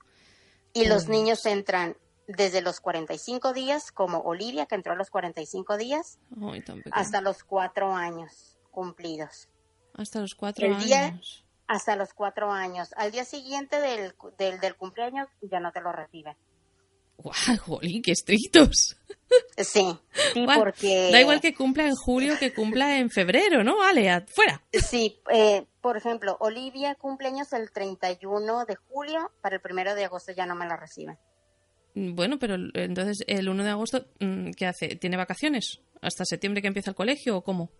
Y los Pues- niños entran desde los 45 días, como Olivia, que entró a los 45 días, Ay, hasta los cuatro años cumplidos. Hasta los cuatro el día- años. Hasta los cuatro años. Al día siguiente del, del, del cumpleaños ya no te lo reciben. ¡Guau, jolín, qué estrictos! Sí, sí, Bueno, porque... Da igual que cumpla en julio que cumpla en febrero, ¿no? Vale, fuera. Sí, eh, por ejemplo, Olivia cumpleaños el 31 de julio, para el primero de agosto ya no me la reciben. Bueno, pero entonces el 1 de agosto, mm, ¿qué hace? ¿Tiene vacaciones? ¿Hasta septiembre que empieza el colegio o cómo?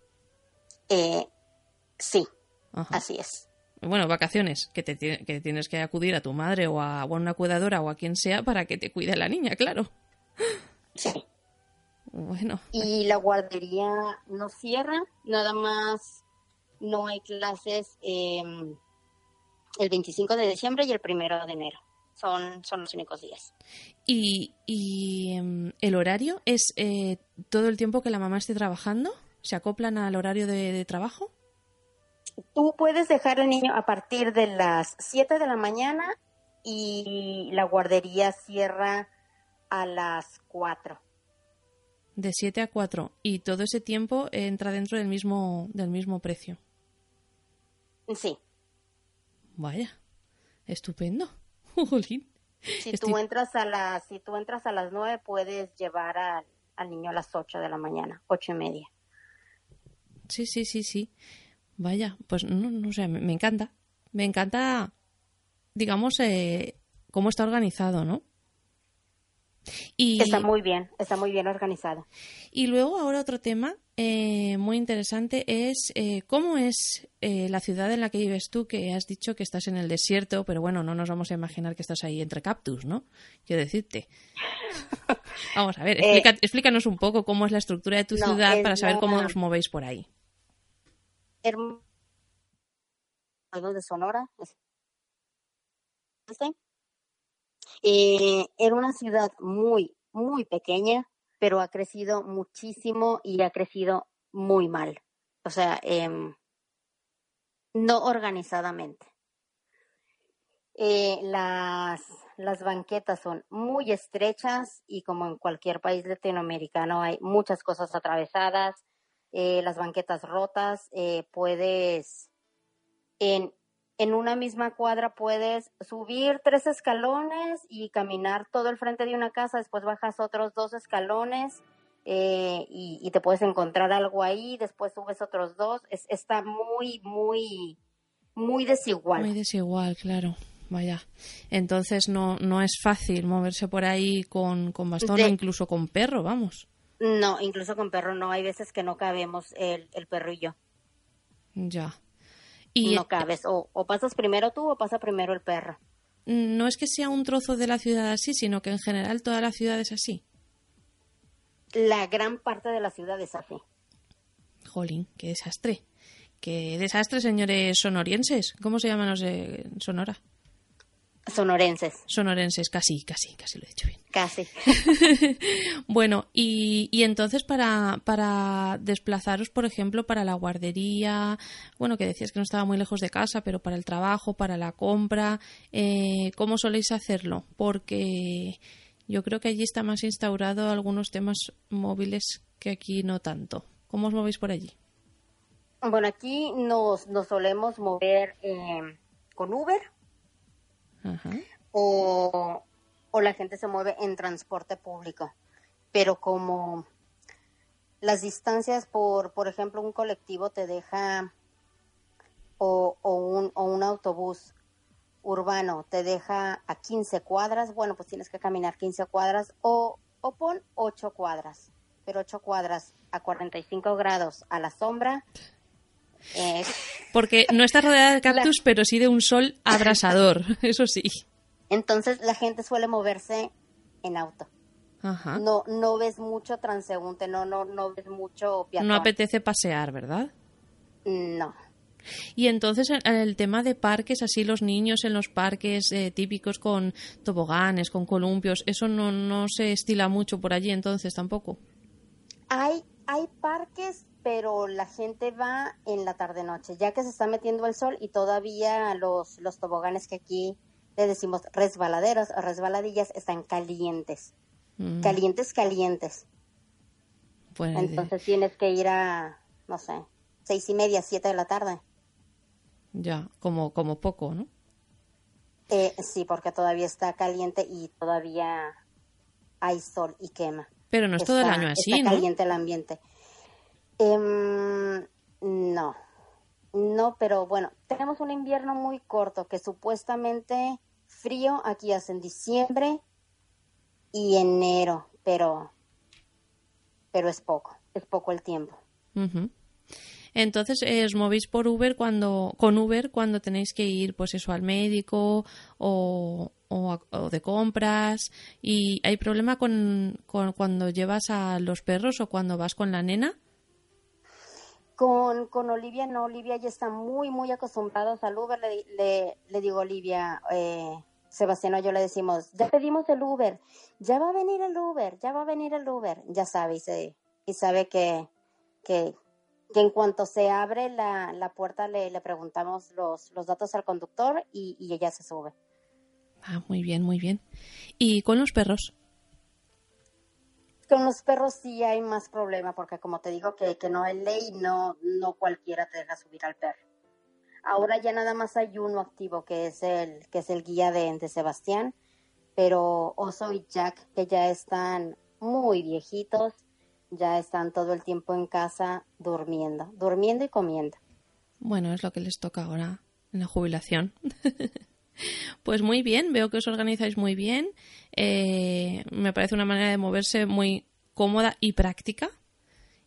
Eh, sí, Ajá. así es. Bueno, vacaciones, que, te, que tienes que acudir a tu madre o a, o a una cuidadora o a quien sea para que te cuide la niña, claro. Sí. Bueno, Y la guardería no cierra, nada más no hay clases eh, el 25 de diciembre y el 1 de enero. Son, son los únicos días. ¿y, y em, el horario es eh, todo el tiempo que la mamá esté trabajando? ¿Se acoplan al horario de, de trabajo? Tú puedes dejar al niño a partir de las 7 de la mañana y la guardería cierra a las 4. De 7 a 4. Y todo ese tiempo entra dentro del mismo, del mismo precio. Sí, Vaya, estupendo. Jolín. si Estoy- tú entras a las si tú entras a las 9 puedes llevar al, al niño a las 8 de la mañana, ocho y media. Sí, sí, sí, sí. Vaya, pues no, no sé, me, me encanta. Me encanta, digamos, eh, cómo está organizado, ¿no? Y, Está muy bien, está muy bien organizado. y luego ahora otro tema eh, muy interesante es eh, cómo es eh, la ciudad en la que vives tú, que has dicho que estás en el desierto, pero bueno, no nos vamos a imaginar que estás ahí entre cactus, ¿no? Quiero decirte. Vamos a ver, explica- explícanos un poco cómo es la estructura de tu no, ciudad para saber cómo os movéis por ahí. Herm- algo de Sonora. Eh, era una ciudad muy, muy pequeña, pero ha crecido muchísimo y ha crecido muy mal. O sea, em, no organizadamente. Eh, las, las banquetas son muy estrechas y como en cualquier país latinoamericano hay muchas cosas atravesadas, eh, las banquetas rotas, eh, puedes en, en una misma cuadra puedes subir tres escalones y caminar todo el frente de una casa, después bajas otros dos escalones eh, y, y te puedes encontrar algo ahí, después subes otros dos, es, está muy, muy, muy desigual. Muy desigual, claro. Vaya. Entonces no, no es fácil moverse por ahí con, con bastón De- o incluso con perro, vamos. No, incluso con perro no, hay veces que no cabemos el, el perro y yo, Ya. Y no cabes, o, o pasas primero tú o pasa primero el perro. no es que sea un trozo de la ciudad así, sino que en general toda la ciudad es así. La gran parte de la ciudad es así. Jolín, qué desastre. Qué desastre, señores sonorienses. ¿Cómo se llaman los de Sonora? Sonorenses, Sonorenses, casi, casi, casi lo he dicho bien. casi. Bueno, y, y entonces para, para desplazaros, por ejemplo, para la guardería, bueno, que decías que no estaba muy lejos de casa, pero para el trabajo, para la compra, eh, ¿cómo soléis hacerlo? Porque yo creo que allí está más instaurado algunos temas móviles que aquí no tanto. ¿Cómo os movéis por allí? Bueno, aquí nos, nos solemos mover eh, con Uber O, o la gente se mueve en transporte público. Pero como las distancias por, por ejemplo, un colectivo te deja o, o, un, o un autobús urbano te deja a 15 cuadras, bueno, pues tienes que caminar 15 cuadras o, o pon 8 cuadras, pero 8 cuadras a 45 grados a la sombra. Porque no está rodeada de cactus, pero sí de un sol abrasador, eso sí. entonces la gente suele moverse en auto. Ajá. No, no ves mucho transeúnte, no, no, no ves mucho peatón. No apetece pasear, ¿verdad? No. Y entonces el, el tema de parques, así los niños en los parques eh, típicos con toboganes, con columpios, eso no, no se estila mucho por allí entonces tampoco. Hay, hay parques, pero la gente va en la tarde-noche, ya que se está metiendo el sol y todavía los, los toboganes que aquí le decimos resbaladeros o resbaladillas están calientes. Mm, Calientes, calientes. pues, Entonces tienes que ir a, no sé, seis y media, siete de la tarde. ya, como, como poco, ¿no? Eh, sí, porque todavía está caliente y todavía hay sol y quema. Pero no es todo el Está- año así, está ¿no? caliente el ambiente. Em, no, no, pero bueno, tenemos un invierno muy corto que supuestamente frío aquí hace en diciembre y enero, pero, pero es poco, es poco el tiempo. Entonces eh, os movéis por Uber cuando con Uber cuando tenéis que ir pues eso al médico o, o, a- o de compras. Y hay problema con, con cuando llevas a los perros o cuando vas con la nena Con, con Olivia, no, Olivia ya está muy, muy acostumbrada al Uber. Le, le, digo Olivia, eh, Sebastián o yo le decimos, ya pedimos el Uber, ya va a venir el Uber, ya va a venir el Uber. Ya sabe y, se- y sabe que, que, que en cuanto se abre la, la puerta le, le preguntamos los, los datos al conductor y, y ella se sube. ah muy bien muy bien y con los perros Con los perros sí hay más problema porque como te digo que, que no es ley, no, no cualquiera te deja subir al perro. Ahora ya nada más hay uno activo que es el, que es el guía de, de Sebastián, pero Oso y Jack que ya están muy viejitos, ya están todo el tiempo en casa durmiendo, durmiendo y comiendo. Bueno, es lo que les toca ahora en la jubilación. pues muy bien, veo que os organizáis muy bien. Eh, me parece una manera de moverse muy cómoda y práctica.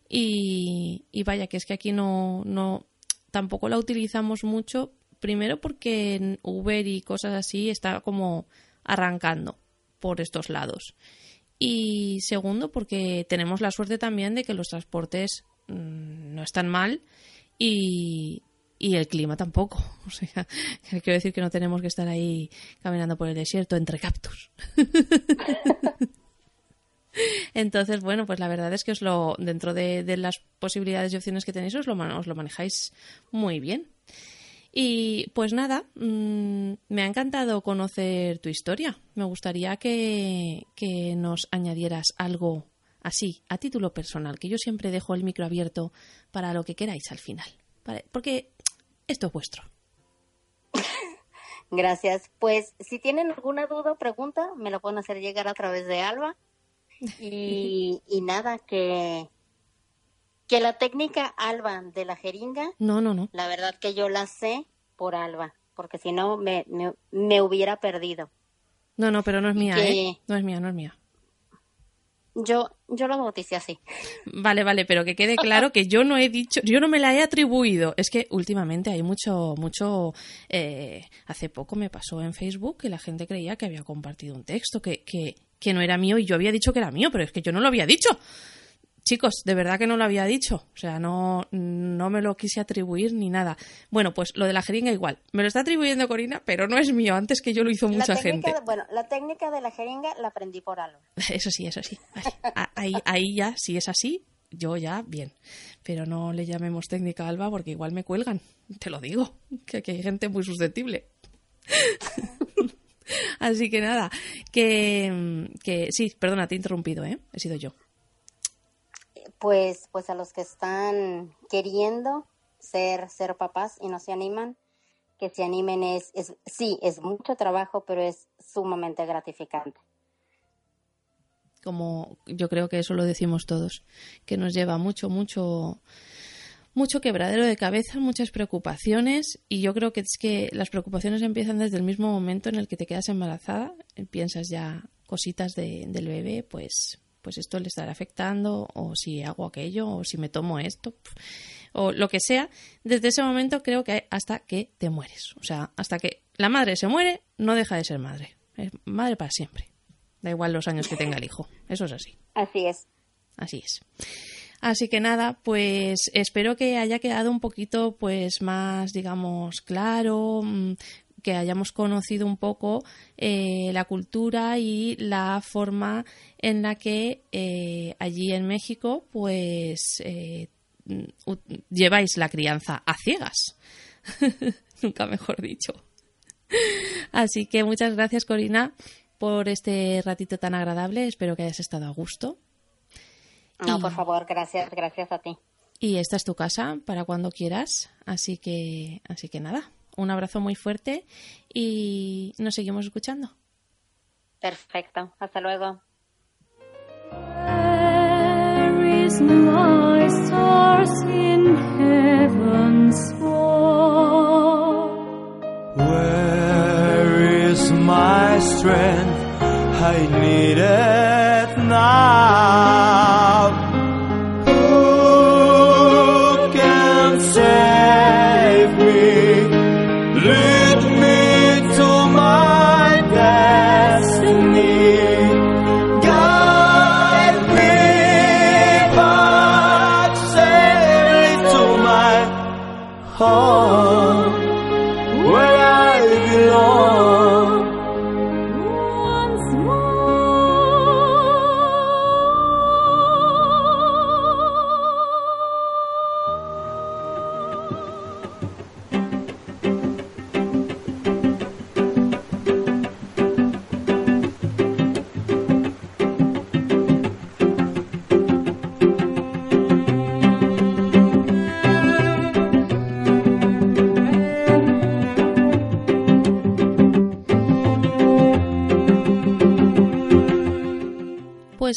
Y, y vaya, que es que aquí no, no, tampoco la utilizamos mucho. Primero porque en Uber y cosas así está como arrancando por estos lados. Y segundo porque tenemos la suerte también de que los transportes mm, no están mal y, y el clima tampoco. O sea, quiero decir que no tenemos que estar ahí caminando por el desierto entre cactus. Entonces, bueno, pues la verdad es que os lo, dentro de, las posibilidades y opciones que tenéis, os lo, os lo manejáis muy bien. Y pues nada, mmm, me ha encantado conocer tu historia. Me gustaría que, que, nos añadieras algo así, a título personal, que yo siempre dejo el micro abierto para lo que queráis al final. Porque esto es vuestro. Gracias. Pues si tienen alguna duda o pregunta, me lo pueden hacer llegar a través de Alba. Y, y nada, que, que la técnica Alba de la jeringa, no, no, no. La verdad que yo la sé por Alba, porque si no me, me, me, hubiera perdido. No, no, pero no es mía, que... ¿eh? No es mía, no es mía. Yo, yo lo bauticé así. Vale, vale, pero que quede claro que yo no he dicho, yo no me la he atribuido. Es que últimamente hay mucho, mucho. Eh, hace poco me pasó en Facebook que la gente creía que había compartido un texto que, que, que no era mío y yo había dicho que era mío, pero es que yo no lo había dicho. Chicos, de verdad que no lo había dicho. O sea, no, no me lo quise atribuir ni nada. Bueno, pues lo de la jeringa igual. Me lo está atribuyendo Corina, pero no es mío. Antes que yo lo hizo mucha gente. Bueno, la técnica de la jeringa la aprendí por algo. Eso sí, eso sí. Ahí, ahí ya, si es así, yo ya, bien. Pero no le llamemos técnica Alba porque igual me cuelgan. Te lo digo, que aquí hay gente muy susceptible. Así que nada, que, que sí, perdona, te he interrumpido, ¿eh? He sido yo pues, pues a los que están queriendo ser, ser papás y no se animan, que se animen es, es, sí, es mucho trabajo, pero es sumamente gratificante. Como yo creo que eso lo decimos todos, que nos lleva mucho, mucho, mucho quebradero de cabeza, muchas preocupaciones y yo creo que es que las preocupaciones empiezan desde el mismo momento en el que te quedas embarazada, piensas ya cositas de, del bebé, pues pues esto le estará afectando, o si hago aquello, o si me tomo esto, o lo que sea, desde ese momento creo que hasta que te mueres. O sea, hasta que la madre se muere, no deja de ser madre. Es madre para siempre. Da igual los años que tenga el hijo. Eso es así. Así es. Así es. Así que nada, pues espero que haya quedado un poquito pues más, digamos, claro, mm, que hayamos conocido un poco eh, la cultura y la forma en la que eh, allí en México pues eh, lleváis la crianza a ciegas. Nunca mejor dicho. Así que muchas gracias Corina por este ratito tan agradable. Espero que hayas estado a gusto. No, y... por favor, gracias, gracias a ti. Y esta es tu casa para cuando quieras, así que, así que nada, un abrazo muy fuerte y nos seguimos escuchando. Perfecto, hasta luego. Where is my stars in heaven's wall? Where is my strength? I need it now.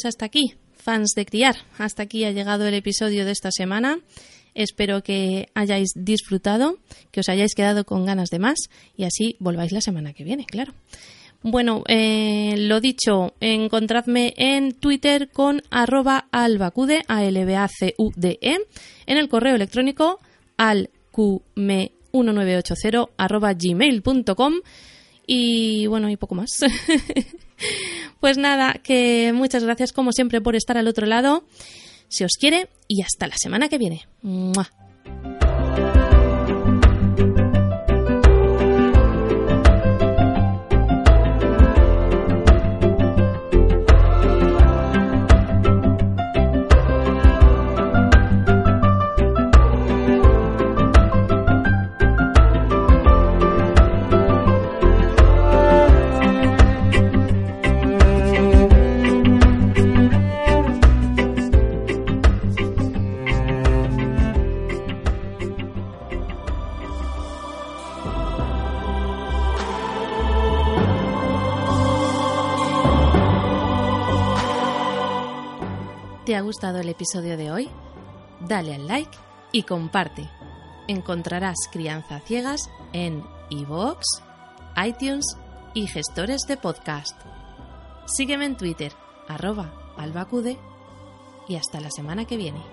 Hasta aquí. fans de criar, hasta aquí ha llegado el episodio de esta semana. Espero que hayáis disfrutado, que os hayáis quedado con ganas de más y así volváis la semana que viene, claro. Bueno, eh, lo dicho, encontradme en Twitter con arroba albacude, a l b a c u d e en el correo electrónico alqme1980 arroba gmail.com y bueno, y poco más. pues nada, que muchas gracias como siempre por estar al otro lado. Se os quiere y hasta la semana que viene. ¡Mua! ¿Te ha gustado el episodio de hoy? Dale al like y comparte. Encontrarás Crianza Ciegas en iVoox, iTunes y gestores de podcast. Sígueme en Twitter, arroba albacude y hasta la semana que viene.